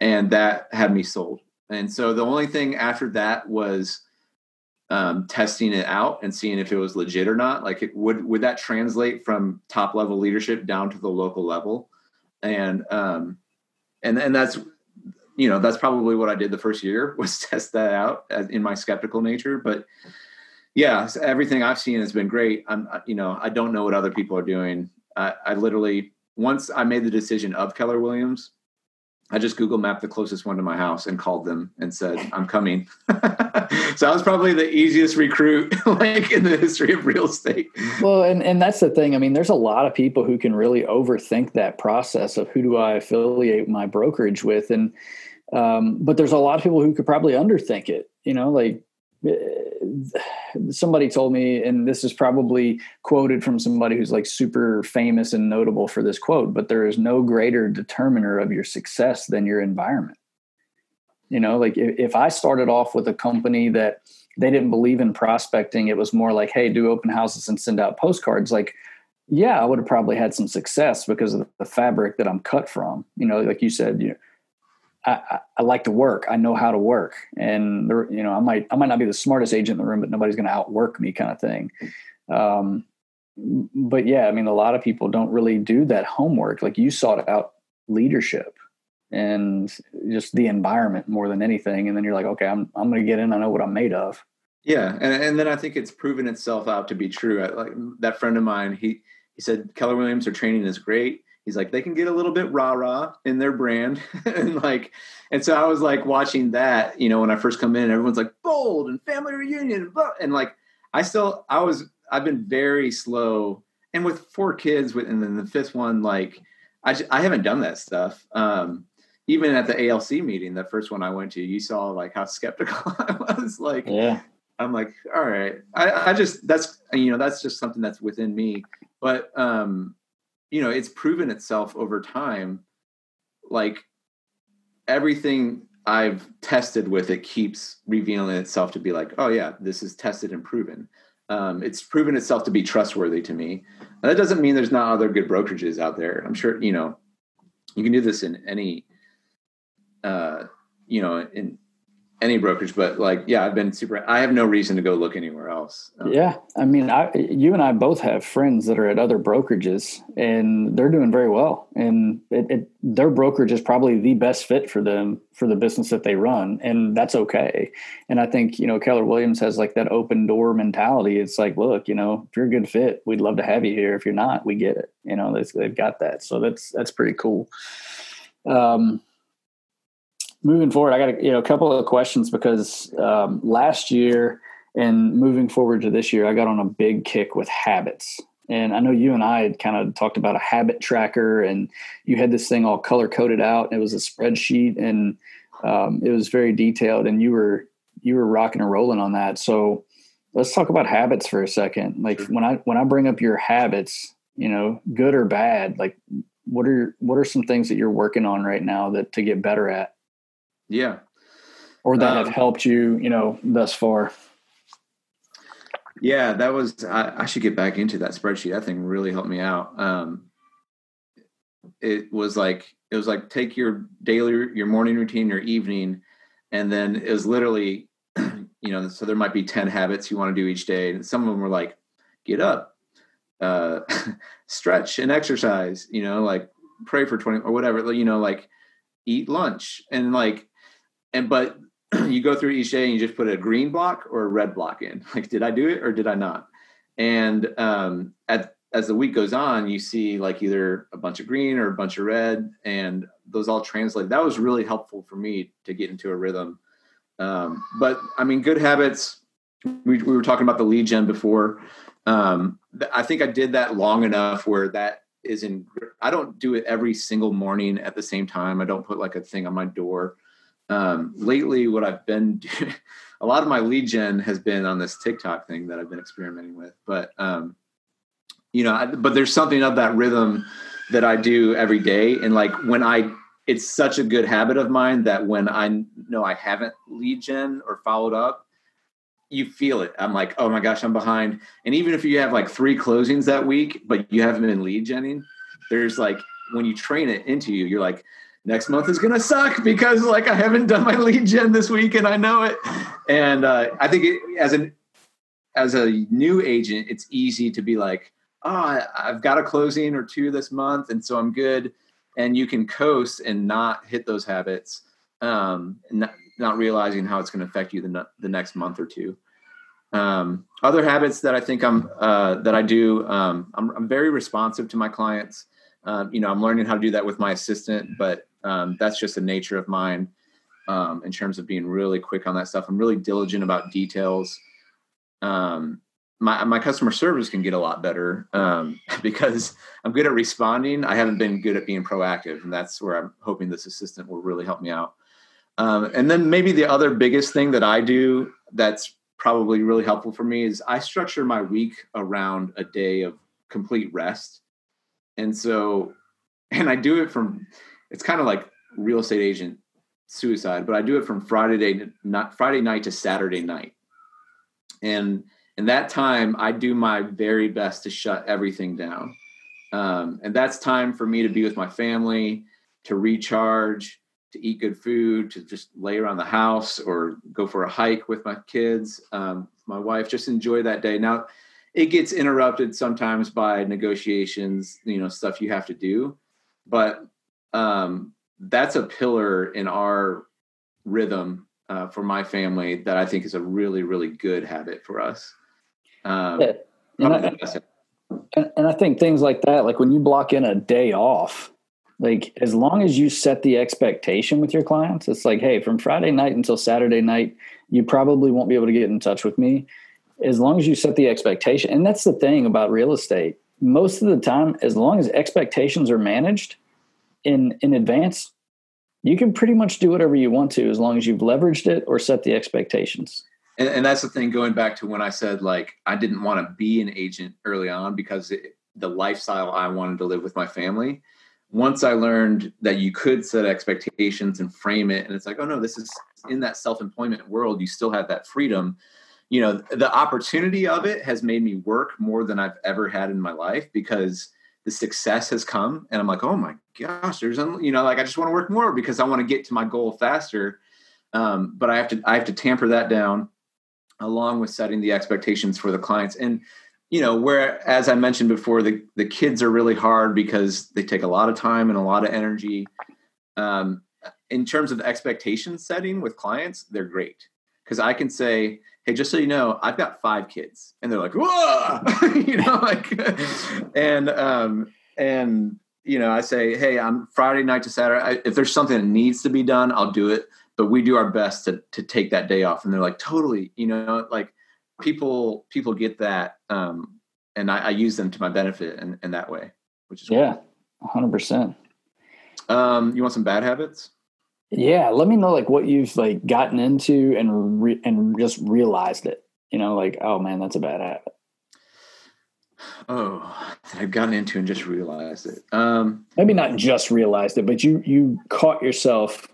and that had me sold. And so the only thing after that was um, testing it out and seeing if it was legit or not. Like, it would would that translate from top level leadership down to the local level, and um, and and that's you know that's probably what I did the first year was test that out in my skeptical nature. But yeah, everything I've seen has been great. I'm you know I don't know what other people are doing. I, I literally once I made the decision of Keller Williams, I just Google mapped the closest one to my house and called them and said, I'm coming. so I was probably the easiest recruit like in the history of real estate. Well, and, and that's the thing. I mean, there's a lot of people who can really overthink that process of who do I affiliate my brokerage with. And um, but there's a lot of people who could probably underthink it. You know, like somebody told me, and this is probably quoted from somebody who's like super famous and notable for this quote, but there is no greater determiner of your success than your environment. You know, like if, I started off with a company that they didn't believe in prospecting, it was more like, hey, do open houses and send out postcards. Like, yeah, I would have probably had some success because of the fabric that I'm cut from. You know, like you said, you know, I, I, like to work. I know how to work, and there, you know, I might I might not be the smartest agent in the room, but nobody's going to outwork me, kind of thing. Um, but yeah, I mean, a lot of people don't really do that homework. Like you sought out leadership and just the environment more than anything, and then you're like, okay, I'm I'm going to get in. I know what I'm made of. Yeah, and and then I think it's proven itself out to be true. Like that friend of mine, he he said Keller Williams, their training is great he's like they can get a little bit rah rah in their brand. And like and so I was like watching that you know when I first come in everyone's like bold and family reunion and, blah, and like I still I was I've been very slow. And with four kids with and then the fifth one like I just, I haven't done that stuff. Um even at the ALC meeting, the first one I went to, you saw like how skeptical I was. Like, yeah, I'm like, all right, I, I just that's you know that's just something that's within me. But um, you know, it's proven itself over time. Like everything I've tested with it keeps revealing itself to be like, oh yeah, this is tested and proven. Um, it's proven itself to be trustworthy to me. That doesn't mean there's not other good brokerages out there. I'm sure you know you can do this in any uh, you know in any brokerage, but like, yeah, I've been super. I have no reason to go look anywhere else. Um, yeah, I mean, I, you and I both have friends that are at other brokerages, and they're doing very well. And it, it, their brokerage is probably the best fit for them for the business that they run, and that's okay. And I think you know Keller Williams has like that open door mentality. It's like, look, you know, if you're a good fit, we'd love to have you here. If you're not, we get it. You know, they've got that, so that's that's pretty cool. Um, moving forward, I got a, you know a couple of questions because um, last year and moving forward to this year, I got on a big kick with habits. And I know you and I had kind of talked about a habit tracker, and you had this thing all color coded out. It was a spreadsheet, and um, it was very detailed. And you were you were rocking and rolling on that. So let's talk about habits for a second. Like when I when I bring up your habits, you know, good or bad, like what are what are some things that you're working on right now that to get better at? Yeah. Or that um, have helped you, you know, thus far. Yeah, that was, I, I, should get back into that spreadsheet. That thing really helped me out. Um, it was like, it was like take your daily, your morning routine, your evening, and then it was literally, you know, so there might be 10 habits you want to do each day. And some of them were like, get up, uh, stretch and exercise, you know, like pray for 20 or whatever, you know, like eat lunch and like, and but you go through each day and you just put a green block or a red block in. Like, did I do it or did I not? And um, at, as the week goes on, you see like either a bunch of green or a bunch of red, and those all translate. That was really helpful for me to get into a rhythm. Um, but I mean, good habits. We, we were talking about the lead gen before. Um, I think I did that long enough where that is in. I don't do it every single morning at the same time. I don't put like a thing on my door um, lately what I've been doing, a lot of my lead gen has been on this TikTok thing that I've been experimenting with, but um, you know, I, but there's something of that rhythm that I do every day. And like when I, it's such a good habit of mine that when I know I haven't lead gen or followed up, you feel it. I'm like, oh my gosh, I'm behind. And even if you have like three closings that week, but you haven't been lead genning, there's like when you train it into you, you're like, next month is going to suck because like I haven't done my lead gen this week and I know it. And uh, I think it, as an as a new agent, it's easy to be like, oh, I've got a closing or two this month, and so I'm good. And you can coast and not hit those habits, um, not, not realizing how it's going to affect you the the next month or two. Um, other habits that I think I'm uh, that I do, um, I'm, I'm very responsive to my clients. Um, you know, I'm learning how to do that with my assistant, but um, that's just the nature of mine um, in terms of being really quick on that stuff. I'm really diligent about details. Um, my my customer service can get a lot better um, because I'm good at responding. I haven't been good at being proactive, and that's where I'm hoping this assistant will really help me out. Um, and then maybe the other biggest thing that I do that's probably really helpful for me is I structure my week around a day of complete rest. And so, and I do it from it's kind of like real estate agent suicide, but I do it from Friday day, not Friday night to Saturday night. And in that time, I do my very best to shut everything down. Um, and that's time for me to be with my family, to recharge, to eat good food, to just lay around the house or go for a hike with my kids, um, my wife, just enjoy that day. Now, it gets interrupted sometimes by negotiations, you know, stuff you have to do. But um, that's a pillar in our rhythm uh, for my family that I think is a really, really good habit for us. Um, yeah. and, I, and, and I think things like that, like when you block in a day off, like as long as you set the expectation with your clients, it's like, hey, from Friday night until Saturday night, you probably won't be able to get in touch with me. As long as you set the expectation, and that's the thing about real estate. Most of the time, as long as expectations are managed, in in advance, you can pretty much do whatever you want to as long as you've leveraged it or set the expectations. And, and that's the thing going back to when I said like I didn't want to be an agent early on because it, the lifestyle I wanted to live with my family. Once I learned that you could set expectations and frame it, and it's like, oh no, this is in that self employment world, you still have that freedom. You know, the opportunity of it has made me work more than I've ever had in my life because the success has come and i'm like oh my gosh there's you know like i just want to work more because i want to get to my goal faster. Um, but i have to i have to tamper that down along with setting the expectations for the clients. And you know where as i mentioned before the the kids are really hard because they take a lot of time and a lot of energy. Um, in terms of expectation setting with clients they're great. Because i can say hey, just so you know, I've got five kids, and they're like, whoa, you know, like, and um, and you know, I say, hey, on Friday night to Saturday, I, if there's something that needs to be done, I'll do it. But we do our best to to take that day off, and they're like, totally, you know, like people people get that, um, and I, I use them to my benefit in, in that way, which is yeah, hundred percent. Um, you want some bad habits? Yeah, let me know like what you've like gotten into and re- and just realized it. You know, like oh man, that's a bad habit. Oh, I've gotten into and just realized it. Um, Maybe not just realized it, but you you caught yourself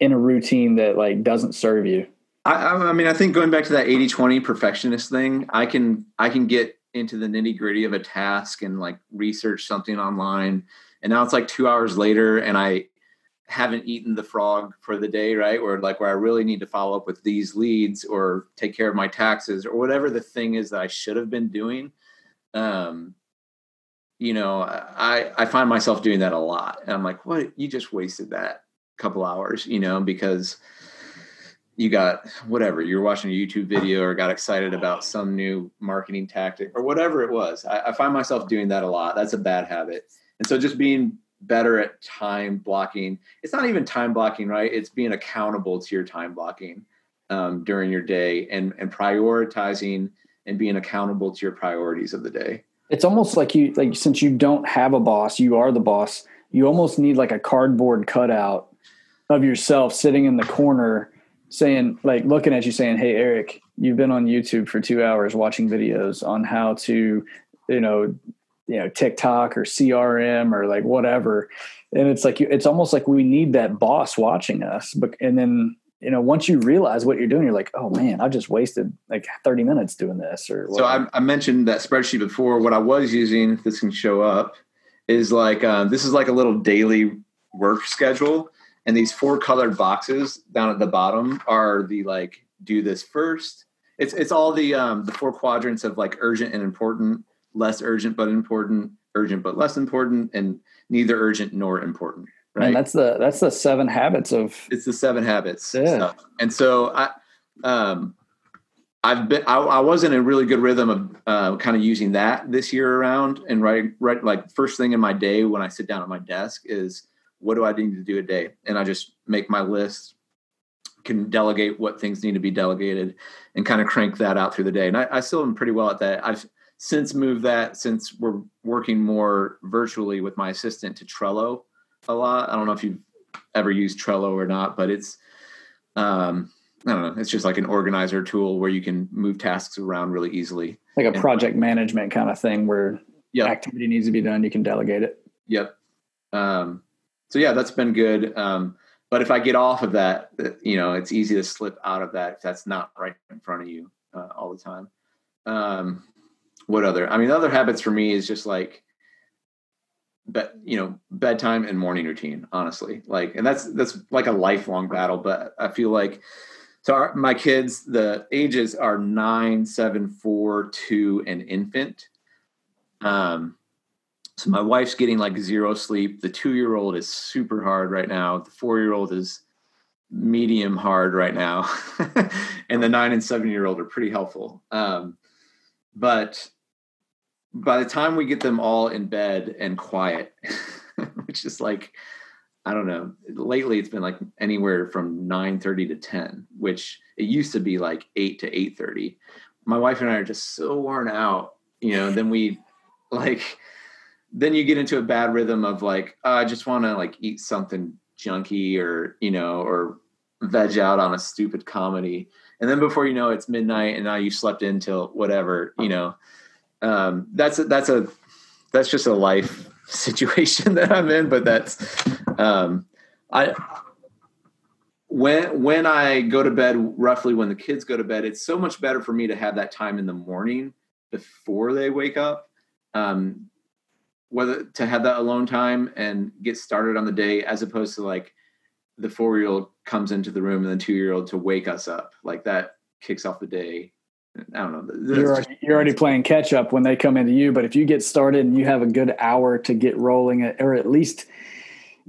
in a routine that like doesn't serve you. I, I mean, I think going back to that 80-20 perfectionist thing, I can I can get into the nitty gritty of a task and like research something online, and now it's like two hours later, and I haven't eaten the frog for the day, right? Or like where I really need to follow up with these leads or take care of my taxes or whatever the thing is that I should have been doing. Um, you know, I I find myself doing that a lot, and I'm like, what? You just wasted that couple hours, you know, because you got whatever you're watching a YouTube video or got excited about some new marketing tactic or whatever it was. I, I find myself doing that a lot. That's a bad habit, and so just being better at time blocking. It's not even time blocking, right? It's being accountable to your time blocking um, during your day and and prioritizing and being accountable to your priorities of the day. It's almost like you like since you don't have a boss, you are the boss. You almost need like a cardboard cutout of yourself sitting in the corner saying like looking at you saying, "Hey Eric, you've been on YouTube for 2 hours watching videos on how to, you know, you know TikTok or CRM or like whatever. And it's like it's almost like we need that boss watching us. But and then you know once you realize what you're doing, you're like, oh man, I just wasted like 30 minutes doing this. Or so I, I, mentioned that spreadsheet before. What I was using, if this can show up, is like um, this is like a little daily work schedule, and these four colored boxes down at the bottom are the like do this first. It's it's all the um, the four quadrants of like urgent and important less urgent but important, urgent but less important, and neither urgent nor important. Right. And that's the that's the seven habits of. It's the seven habits. Yeah. Stuff. And so I, um, I've been I, I, was in a really good rhythm of uh, kind of using that this year around and right right like first thing in my day when I sit down at my desk is what do I need to do a day and I just make my list can delegate what things need to be delegated and kind of crank that out through the day and I, I still am pretty well at that I've since moved that since we're working more virtually with my assistant to Trello a lot. I don't know if you've ever used Trello or not, but it's um, I don't know. It's just like an organizer tool where you can move tasks around really easily. Like a and, project management kind of thing where yep. activity needs to be done, you can delegate it. Yep. Um, so yeah, that's been good. Um, but if I get off of that, you know, it's easy to slip out of that if that's not right in front of you uh, all the time. Um, what other? I mean, other habits for me is just like, but you know, bedtime and morning routine. Honestly, like, and that's that's like a lifelong battle. But I feel like so our, my kids, the ages are nine, seven, four, two, and infant. Um, so my wife's getting like zero sleep. The two year old is super hard right now. The four year old is medium hard right now, and the nine and seven year old are pretty helpful. Um, but by the time we get them all in bed and quiet, which is like, I don't know. Lately, it's been like anywhere from nine thirty to ten, which it used to be like eight to eight thirty. My wife and I are just so worn out, you know. Then we like, then you get into a bad rhythm of like, oh, I just want to like eat something junky or you know or veg out on a stupid comedy and then before you know it's midnight and now you slept in till whatever you know um, that's a, that's a that's just a life situation that i'm in but that's um, i when when i go to bed roughly when the kids go to bed it's so much better for me to have that time in the morning before they wake up um, whether to have that alone time and get started on the day as opposed to like the four year old comes into the room and the two year old to wake us up. Like that kicks off the day i don't know you're already, you're already playing catch up when they come into you but if you get started and you have a good hour to get rolling or at least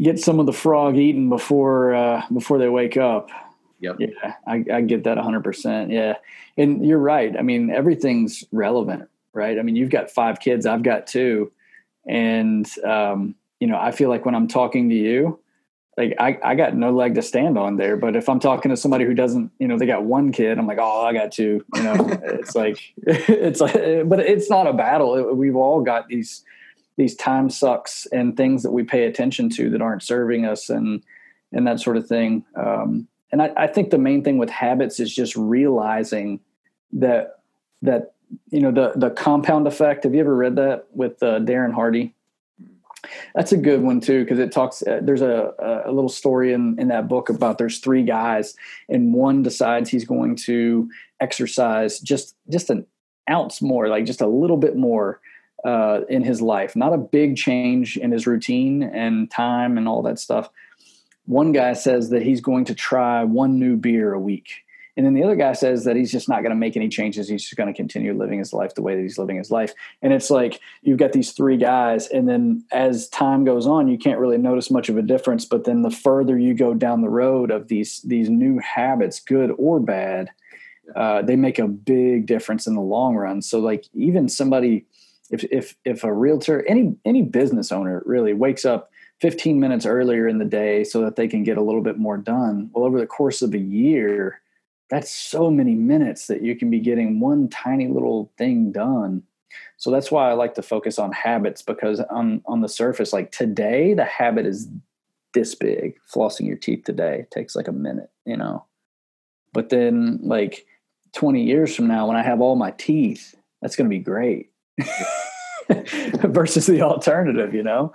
get some of the frog eaten before uh, before they wake up Yep. Yeah, I, I get that 100%. Yeah. And you're right. I mean, everything's relevant, right? I mean, you've got five kids, I've got two and um, you know i feel like when i'm talking to you like I, I got no leg to stand on there but if i'm talking to somebody who doesn't you know they got one kid i'm like oh i got two you know it's like it's like but it's not a battle we've all got these these time sucks and things that we pay attention to that aren't serving us and and that sort of thing um, and I, I think the main thing with habits is just realizing that that you know the the compound effect. Have you ever read that with uh, Darren Hardy? That's a good one too because it talks. Uh, there's a, a little story in in that book about there's three guys and one decides he's going to exercise just just an ounce more, like just a little bit more uh, in his life. Not a big change in his routine and time and all that stuff. One guy says that he's going to try one new beer a week and then the other guy says that he's just not going to make any changes. He's just going to continue living his life the way that he's living his life. And it's like you've got these three guys, and then as time goes on, you can't really notice much of a difference. But then the further you go down the road of these these new habits, good or bad, uh, they make a big difference in the long run. So like even somebody, if if if a realtor, any any business owner really wakes up 15 minutes earlier in the day so that they can get a little bit more done. Well, over the course of a year that's so many minutes that you can be getting one tiny little thing done. So that's why i like to focus on habits because on on the surface like today the habit is this big. Flossing your teeth today takes like a minute you know? But then like 20 years from now when i have all my teeth that's going to be great. Versus the alternative you know?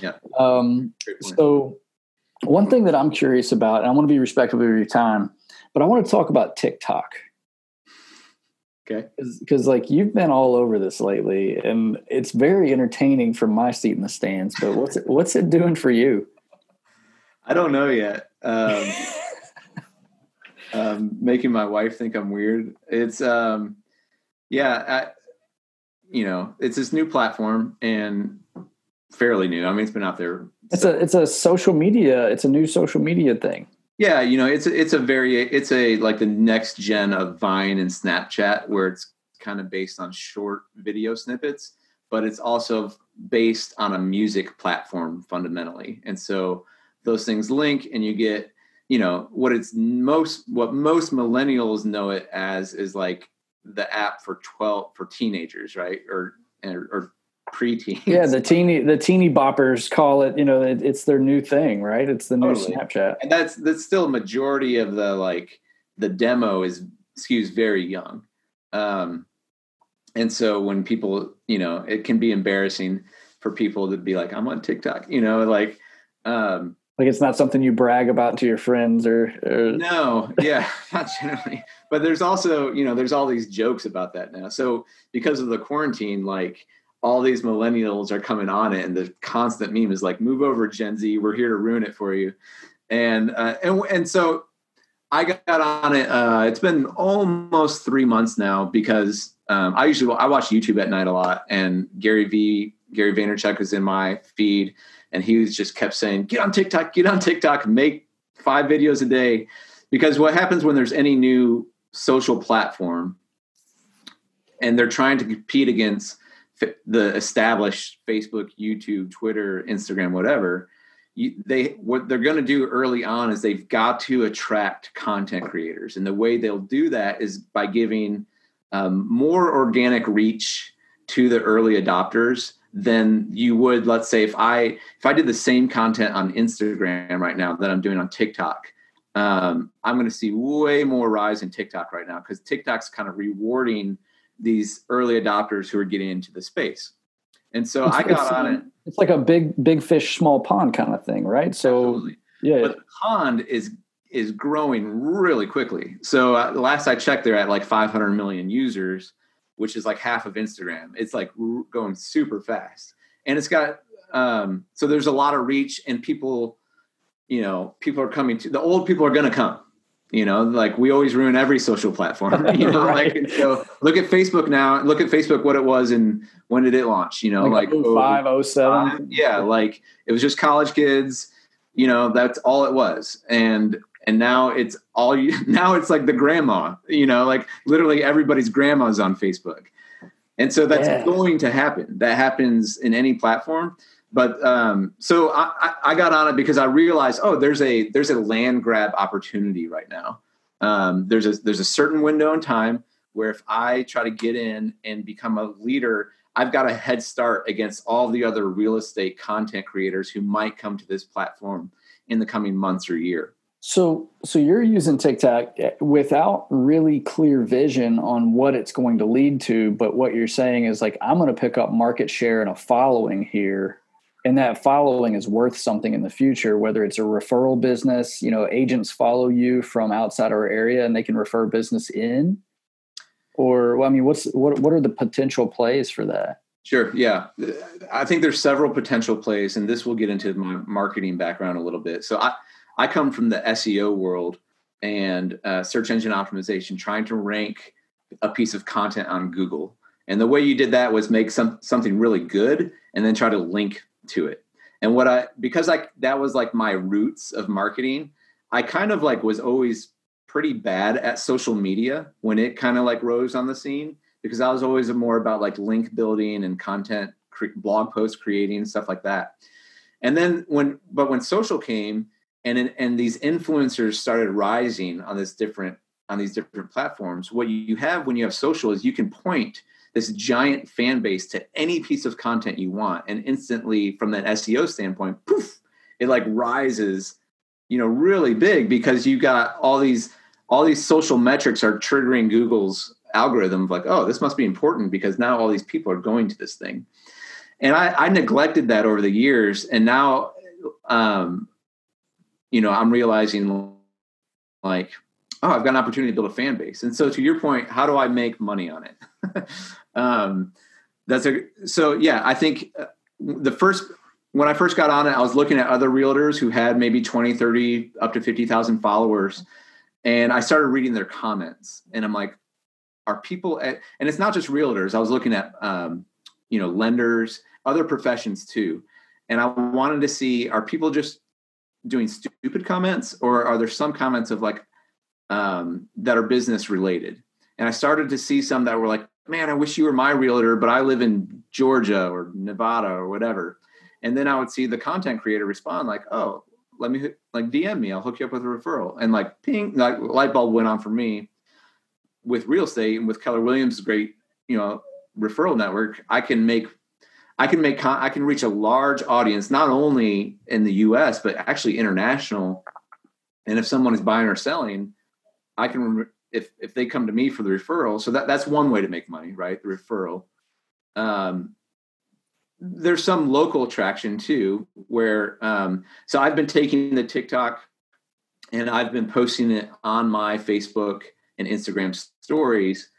Yeah. Um so one thing that i'm curious about and i want to be respectful of your time but I want to talk about TikTok. Okay. Because like you've been all over this lately, and it's very entertaining from my seat in the stands. But what's it, what's it doing for you? I don't know yet. Um, um, making my wife think I'm weird. It's um, yeah, I, you know, it's this new platform and fairly new. I mean, it's been out there. It's so. a it's a social media. It's a new social media thing. Yeah, you know, it's it's a very it's a like the next gen of Vine and Snapchat where it's kind of based on short video snippets, but it's also based on a music platform fundamentally. And so those things link and you get, you know, what it's most what most millennials know it as is like the app for 12 for teenagers, right? Or or, or preteens. Yeah, the teeny the teeny boppers call it. You know, it, it's their new thing, right? It's the new totally. Snapchat, and that's that's still a majority of the like the demo is skews very young. Um, and so when people, you know, it can be embarrassing for people to be like, "I'm on TikTok," you know, like. Um, like it's not something you brag about to your friends or, or, no yeah not generally but there's also you know there's all these jokes about that now so because of the quarantine like all these millennials are coming on it, and the constant meme is like, "Move over, Gen Z. We're here to ruin it for you." And uh, and and so I got on it. Uh, it's been almost three months now because um, I usually I watch YouTube at night a lot, and Gary V Gary Vaynerchuk was in my feed, and he was just kept saying, "Get on TikTok, get on TikTok, make five videos a day," because what happens when there's any new social platform, and they're trying to compete against the established Facebook, YouTube, Twitter, Instagram, whatever, you, they what they're going to do early on is they've got to attract content creators, and the way they'll do that is by giving um, more organic reach to the early adopters than you would let's say if i if i did the same content on instagram right now that i'm doing on tiktok um, i'm going to see way more rise in tiktok right now because tiktok's kind of rewarding these early adopters who are getting into the space and so it's, i got on it it's like a big big fish small pond kind of thing right so Absolutely. yeah but the pond is is growing really quickly so uh, last i checked they're at like 500 million users which is like half of Instagram. It's like going super fast, and it's got um, so there's a lot of reach, and people, you know, people are coming to the old people are going to come. You know, like we always ruin every social platform. You know, right. like so look at Facebook now. Look at Facebook, what it was, and when did it launch? You know, like, like 05, oh, 07. Yeah, like it was just college kids. You know, that's all it was, and and now it's all you now it's like the grandma you know like literally everybody's grandma's on facebook and so that's yeah. going to happen that happens in any platform but um, so I, I, got on it because i realized oh there's a there's a land grab opportunity right now. Um, there's a there's a certain window in time where if i try to get in and become a leader i've got a head start against all the other real estate content creators who might come to this platform in the coming months or year. So, so you're using TikTok eh, without really clear vision on what it's going to lead to, but what you're saying is like I'm going to pick up market share and a following here, and that following is worth something in the future. Whether it's a referral business, you know, agents follow you from outside our area and they can refer business in, or well, I mean, what's what what are the potential plays for that? Sure. Yeah. I think there's several potential plays, and this will get into my marketing background a little bit. So I I come from the SEO world and uh, search engine optimization, trying to rank a piece of content on Google. And the way you did that was make some something really good and then try to link to it. And what I because I that was like my roots of marketing, I kind of like was always pretty bad at social media when it kind of like rose on the scene because I was always more about like link building and content blog post creating stuff like that. And then when but when social came, and and these influencers started rising on this different on these different platforms what you have when you have social is you can point this giant fan base to any piece of content you want. And instantly from that seo standpoint poof it like rises you know really big because you got all these all these social metrics are triggering google's algorithm of like oh this must be important because now all these people are going to this thing. And i, I neglected that over the years. And now um, you know, I'm realizing like, oh, I've got an opportunity to build a fan base. And so to your point, how do I make money on it? um, that's a, so yeah, I think uh, the first, when I first got on it, I was looking at other realtors who had maybe 20, 30, up to 50,000 followers. And I started reading their comments and I'm like, are people at, and it's not just realtors. I was looking at, um, you know, lenders, other professions too. And I wanted to see, are people just doing stupid comments or are there some comments of like um, that are business related and i started to see some that were like man i wish you were my realtor but i live in georgia or nevada or whatever and then i would see the content creator respond like oh let me like dm me i'll hook you up with a referral and like ping like light bulb went on for me with real estate and with keller williams great you know referral network i can make I can make I can reach a large audience not only in the U.S. but actually international. And if someone is buying or selling, I can if if they come to me for the referral. So that that's one way to make money, right? The referral. Um, there's some local traction too, where um, so I've been taking the TikTok and I've been posting it on my Facebook and Instagram stories,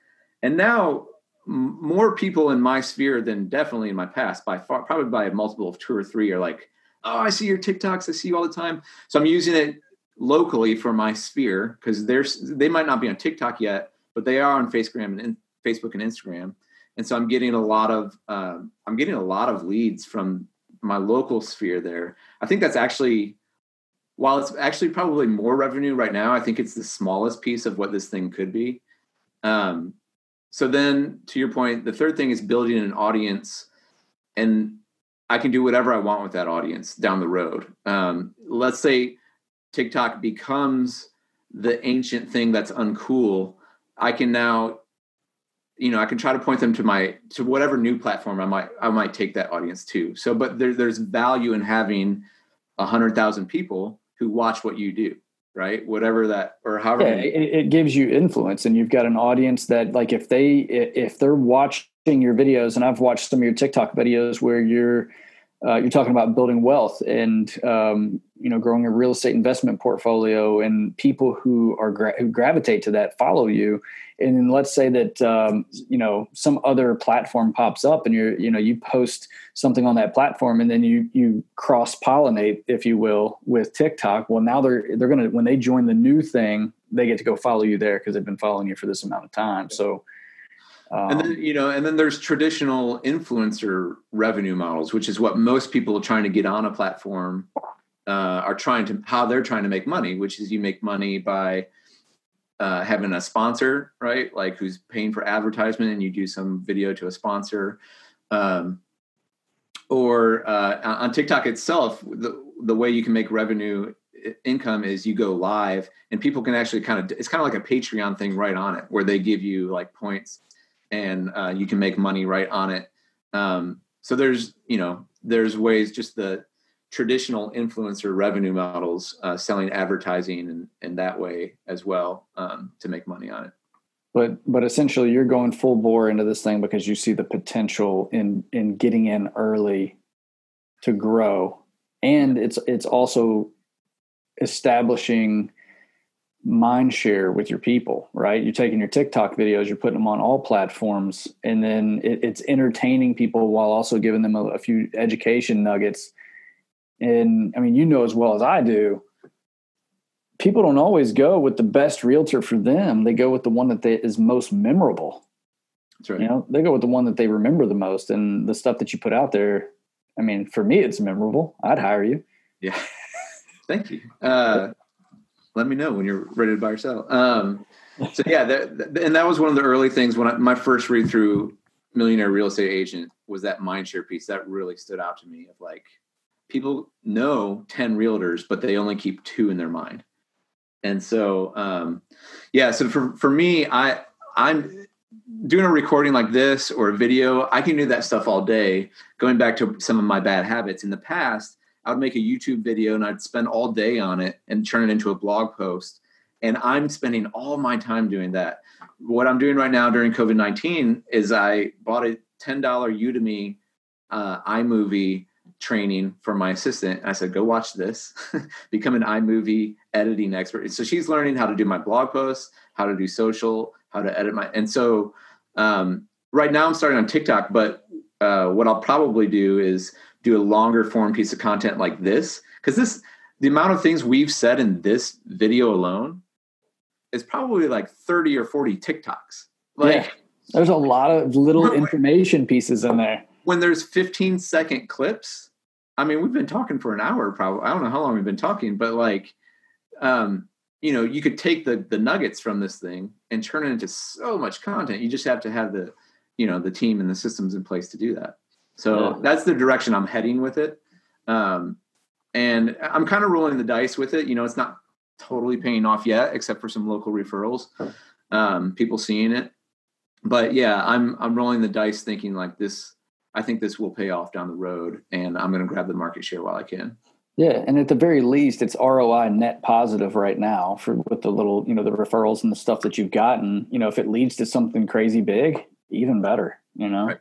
and now more people in my sphere than definitely in my past by far probably by a multiple of two or three are like oh i see your tiktoks i see you all the time so i'm using it locally for my sphere because they're they might not be on tiktok yet but they are on facebook and facebook and instagram. And so i'm getting a lot of uh, i'm getting a lot of leads from my local sphere there. I think that's actually while it's actually probably more revenue right now i think it's the smallest piece of what this thing could be. Um, so then to your point the third thing is building an audience and i can do whatever i want with that audience down the road. Um, let's say tiktok becomes the ancient thing that's uncool i can now you know, I can try to point them to my to whatever new platform I might I might take that audience to. So, but there, there's value in having a hundred thousand people who watch what you do, right? Whatever that or however. Yeah, it, it gives you influence, and you've got an audience that, like, if they if they're watching your videos, and I've watched some of your TikTok videos where you're uh, you're talking about building wealth and um, you know growing a real estate investment portfolio and people who are gra- who gravitate to that follow you. And then let's say that um, you know some other platform pops up and you're you know you post something on that platform and then you you cross pollinate if you will with tiktok. Well now they're they're gonna when they join the new thing they get to go follow you there because they've been following you for this amount of time. So um, and then you know, and then there's traditional influencer revenue models, which is what most people are trying to get on a platform uh, are trying to how they're trying to make money, which is you make money by uh, having a sponsor, right? Like who's paying for advertisement, and you do some video to a sponsor. Um, or uh, on TikTok itself, the the way you can make revenue income is you go live and people can actually kind of it's kind of like a patreon thing right on it where they give you like points and uh, you can make money right on it. Um, so there's you know there's ways just the traditional influencer revenue models uh, selling advertising and, and that way as well um, to make money on it but but essentially you're going full bore into this thing because you see the potential in in getting in early to grow and it's it's also establishing mind share with your people, right? You're taking your TikTok videos, you're putting them on all platforms, and then it, it's entertaining people while also giving them a, a, few education nuggets. And I mean, you know as well as I do, people don't always go with the best realtor for them. They go with the one that they, is most memorable. That's right. You know, they go with the one that they remember the most, and the stuff that you put out there. I mean, for me, it's memorable. I'd hire you. Yeah. Thank you. Uh, let me know when you're ready to buy or sell. Um, so yeah, that, and that was one of the early things when I, my first read through Millionaire Real Estate Agent was that mindshare piece that really stood out to me of like people know 10 realtors, but they only keep two in their mind. And so, um, yeah, so for, for me, I, I'm doing a recording like this or a video. I can do that stuff all day. Going back to some of my bad habits in the past, I would make a YouTube video and I'd spend all day on it and turn it into a blog post. And I'm spending all my time doing that. What I'm doing right now during COVID 19 is I bought a $10 Udemy uh, iMovie training for my assistant. And I said, go watch this, become an iMovie editing expert. So she's learning how to do my blog posts, how to do social, how to edit my. And so um, right now I'm starting on TikTok, but uh, what I'll probably do is do a longer form piece of content like this because this the amount of things we've said in this video alone is probably like 30 or 40 TikToks. Like yeah. there's a lot of little information pieces in there. When there's 15 second clips, I mean, we've been talking for an hour probably. I don't know how long we've been talking, but like um, you know, you could take the the nuggets from this thing and turn it into so much content. You just have to have the, you know, the team and the systems in place to do that. So yeah. that's the direction I'm heading with it. Um, and I'm kind of rolling the dice with it. You know, it's not totally paying off yet, except for some local referrals, um, people seeing it. But yeah, I'm I'm rolling the dice, thinking like this. I think this will pay off down the road, and I'm going to grab the market share while I can. Yeah, and at the very least, it's ROI net positive right now for with the little, you know, the referrals and the stuff that you've gotten. You know, if it leads to something crazy big, even better. You know. Right.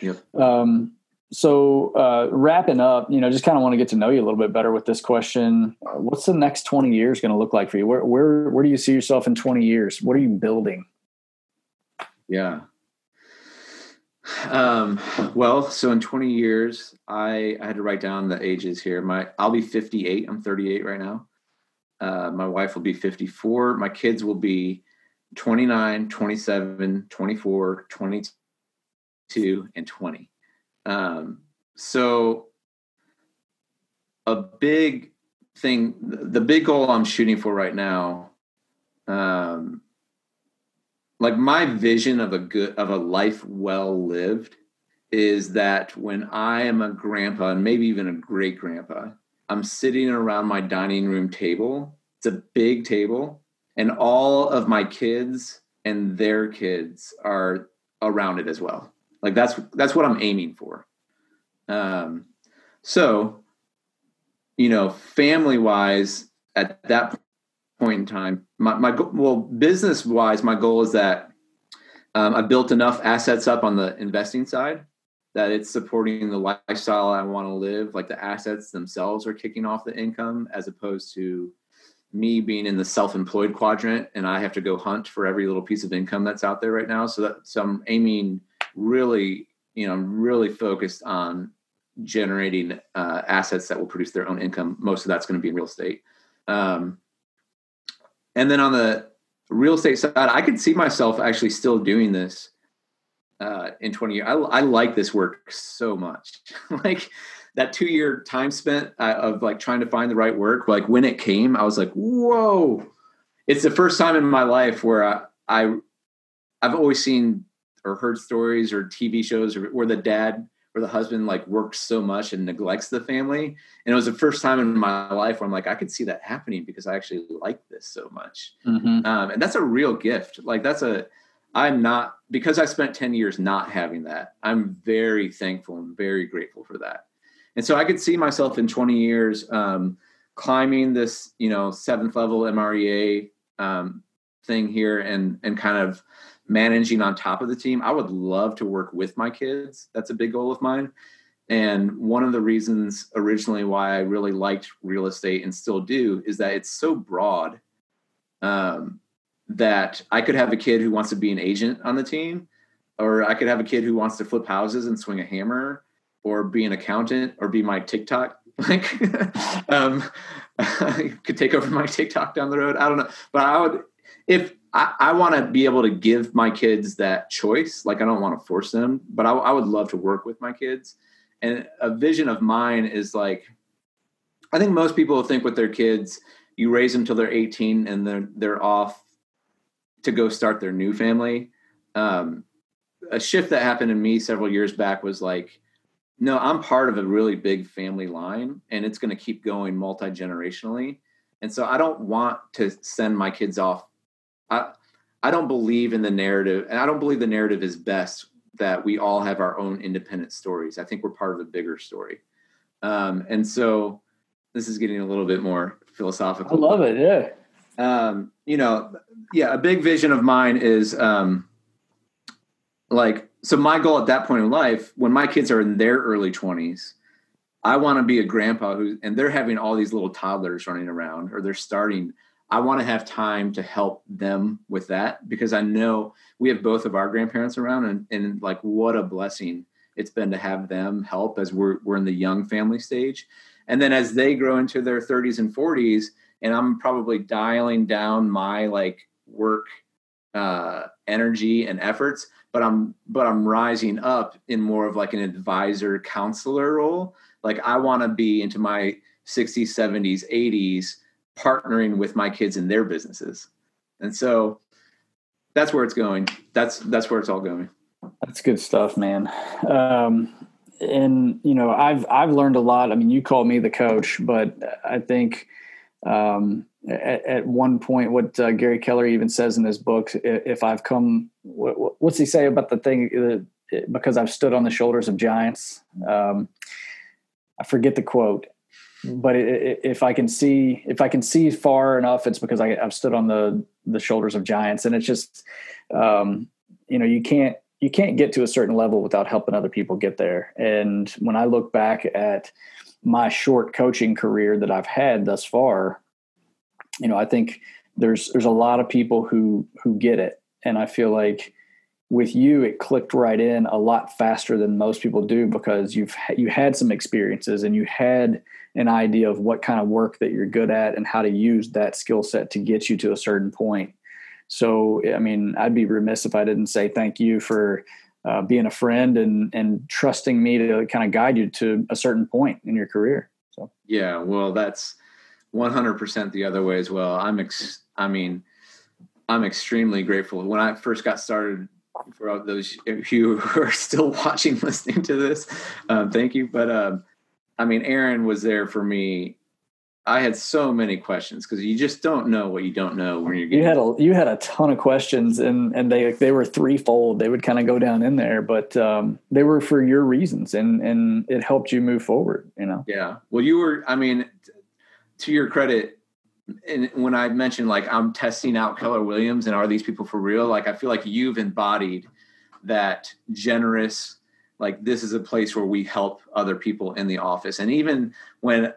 Yep. Um, so uh, wrapping up, you know, just kind of want to get to know you a little bit better with this question. Uh, what's the next 20 years going to look like for you? Where, where, where do you see yourself in 20 years? What are you building? Yeah. Um, well, so in 20 years, I, I had to write down the ages here. My, I'll be 58. I'm 38 right now. Uh, my wife will be 54. My kids will be 29, 27, 24, 22 two, and 20. Um, so a big thing, the big goal I'm shooting for right now, um, like my vision of a good of a life well lived is that when I am a grandpa and maybe even a great grandpa, I'm sitting around my dining room table. It's a big table, and all of my kids and their kids are around it as well. Like that's that's what I'm aiming for. Um, so, you know, family wise, at that point in time, my, my well, business wise, my goal is that um, I built enough assets up on the investing side that it's supporting the lifestyle I want to live. Like the assets themselves are kicking off the income as opposed to me being in the self-employed quadrant and I have to go hunt for every little piece of income that's out there right now. So that so I'm aiming really, you know, really focused on generating uh, assets that will produce their own income. Most of that's going to be in real estate. Um, and then on the real estate side, I could see myself actually still doing this uh, in 20 years. I, I like this work so much. like that two year time spent uh, of like trying to find the right work, like when it came, I was like, whoa. It's the first time in my life where I, I I've always seen or heard stories or TV shows where the dad or the husband like works so much and neglects the family. And it was the first time in my life where I'm like, I could see that happening because I actually like this so much. Mm-hmm. Um, and that's a real gift. Like that's a, I'm not, because I spent 10 years not having that, I'm very thankful and very grateful for that. And so I could see myself in 20 years um, climbing this, you know, seventh level MREA um, thing here and, and kind of managing on top of the team. I would love to work with my kids. That's a big goal of mine. And one of the reasons originally why I really liked real estate and still do is that it's so broad um, that I could have a kid who wants to be an agent on the team, or I could have a kid who wants to flip houses and swing a hammer, or be an accountant, or be my TikTok. Like, um, could take over my TikTok down the road. I don't know, but I would if I, I want to be able to give my kids that choice. Like I don't want to force them, but I, I would love to work with my kids. And a vision of mine is like, I think most people think with their kids, you raise them till they're 18 and they're they're off to go start their new family. Um, a shift that happened in me several years back was like, no, I'm part of a really big family line, and it's going to keep going multi generationally. And so I don't want to send my kids off I I don't believe in the narrative, and I don't believe the narrative is best that we all have our own independent stories. I think we're part of a bigger story, um, and so this is getting a little bit more philosophical. I love it. Yeah. Um, you know, yeah, a big vision of mine is um, like so. My goal at that point in life, when my kids are in their early twenties, I want to be a grandpa who, and they're having all these little toddlers running around, or they're starting I want to have time to help them with that because I know we have both of our grandparents around and, and like what a blessing it's been to have them help as we're we're in the young family stage. And then as they grow into their 30s and 40s, and I'm probably dialing down my like work uh, energy and efforts, but I'm but I'm rising up in more of like an advisor counselor role. Like I want to be into my 60s, 70s, 80s partnering with my kids in their businesses. And so that's where it's going. That's that's where it's all going. That's good stuff, man. Um, and you know, I've I've learned a lot. I mean, you call me the coach, but I think um, at, at, one point, what uh, Gary Keller even says in his book, if I've come, what, what's he say about the thing? Because I've stood on the shoulders of giants. Um, I forget the quote, but it, if I can see if I can see far enough, it's because I, have stood on the the shoulders of giants, and it's just um, you know you can't you can't get to a certain level without helping other people get there. And when I look back at my short coaching career that I've had thus far, you know I think there's there's a lot of people who who get it, and I feel like with you it clicked right in a lot faster than most people do because you've you had some experiences and you had an idea of what kind of work that you're good at and how to use that skill set to get you to a certain point. So i mean i'd be remiss if i didn't say thank you for uh, being a friend and and trusting me to kind of guide you to a certain point in your career. So. Yeah well that's 100% the other way as well. I'm ex- i mean i'm extremely grateful. When i first got started for those of you who are still watching, listening to this, um, thank you. But um, I mean, Aaron was there for me I had so many questions because you just don't know what you don't know when you're getting. You had a you had a ton of questions, and and they they were threefold. They would kind of go down in there, but um, they were for your reasons, and and it helped you move forward. You know. Yeah. Well, you were. I mean, to your credit, and when I mentioned like I'm testing out Keller Williams, and are these people for real? Like I feel like you've embodied that generous. Like this is a place where we help other people in the office, and even when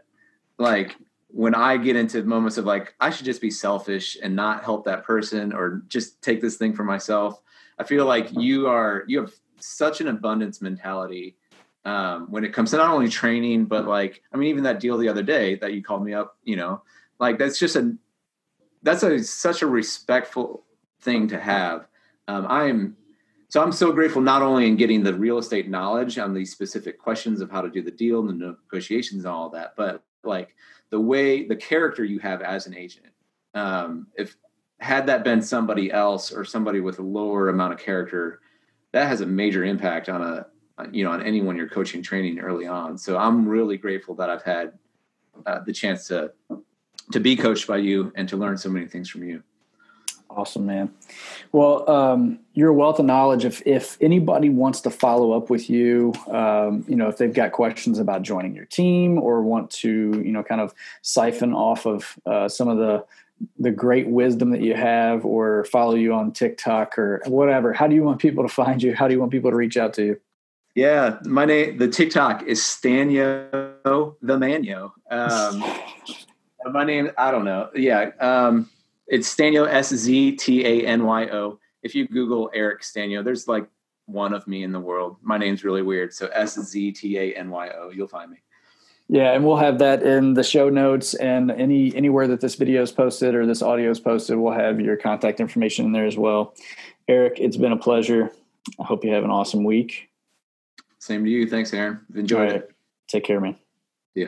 like when I get into moments of like, I should just be selfish and not help that person or just take this thing for myself, I feel like you are, you have such an abundance mentality um, when it comes to not only training, but like, I mean, even that deal the other day that you called me up, you know, like that's just a, that's a, such a respectful thing to have. Um, I'm, so I'm so grateful not only in getting the real estate knowledge on these specific questions of how to do the deal and the negotiations and all that, but like the way the character you have as an agent. Um, if had that been somebody else or somebody with a lower amount of character that has a major impact on a you know on anyone you're coaching training early on. So i'm really grateful that i've had uh, the chance to to be coached by you and to learn so many things from you Awesome, man. Well, um, you're a wealth of knowledge. If if anybody wants to follow up with you, um, you know, if they've got questions about joining your team or want to, you know, kind of siphon off of uh, some of the the great wisdom that you have, or follow you on TikTok or whatever, how do you want people to find you? How do you want people to reach out to you? Yeah, my name, the TikTok is Stanio the Manio. Um, my name, I don't know. Yeah. Um, it's Sztanyo S Z T A N Y O. If you Google Eric Sztanyo, there's like one of me in the world. My name's really weird. So S Z T A N Y O. You'll find me. Yeah, and we'll have that in the show notes and any anywhere that this video is posted or this audio is posted, we'll have your contact information in there as well. Eric, it's been a pleasure. I hope you have an awesome week. Same to you. Thanks, Aaron. Enjoyed right. it. Take care, man. Yeah.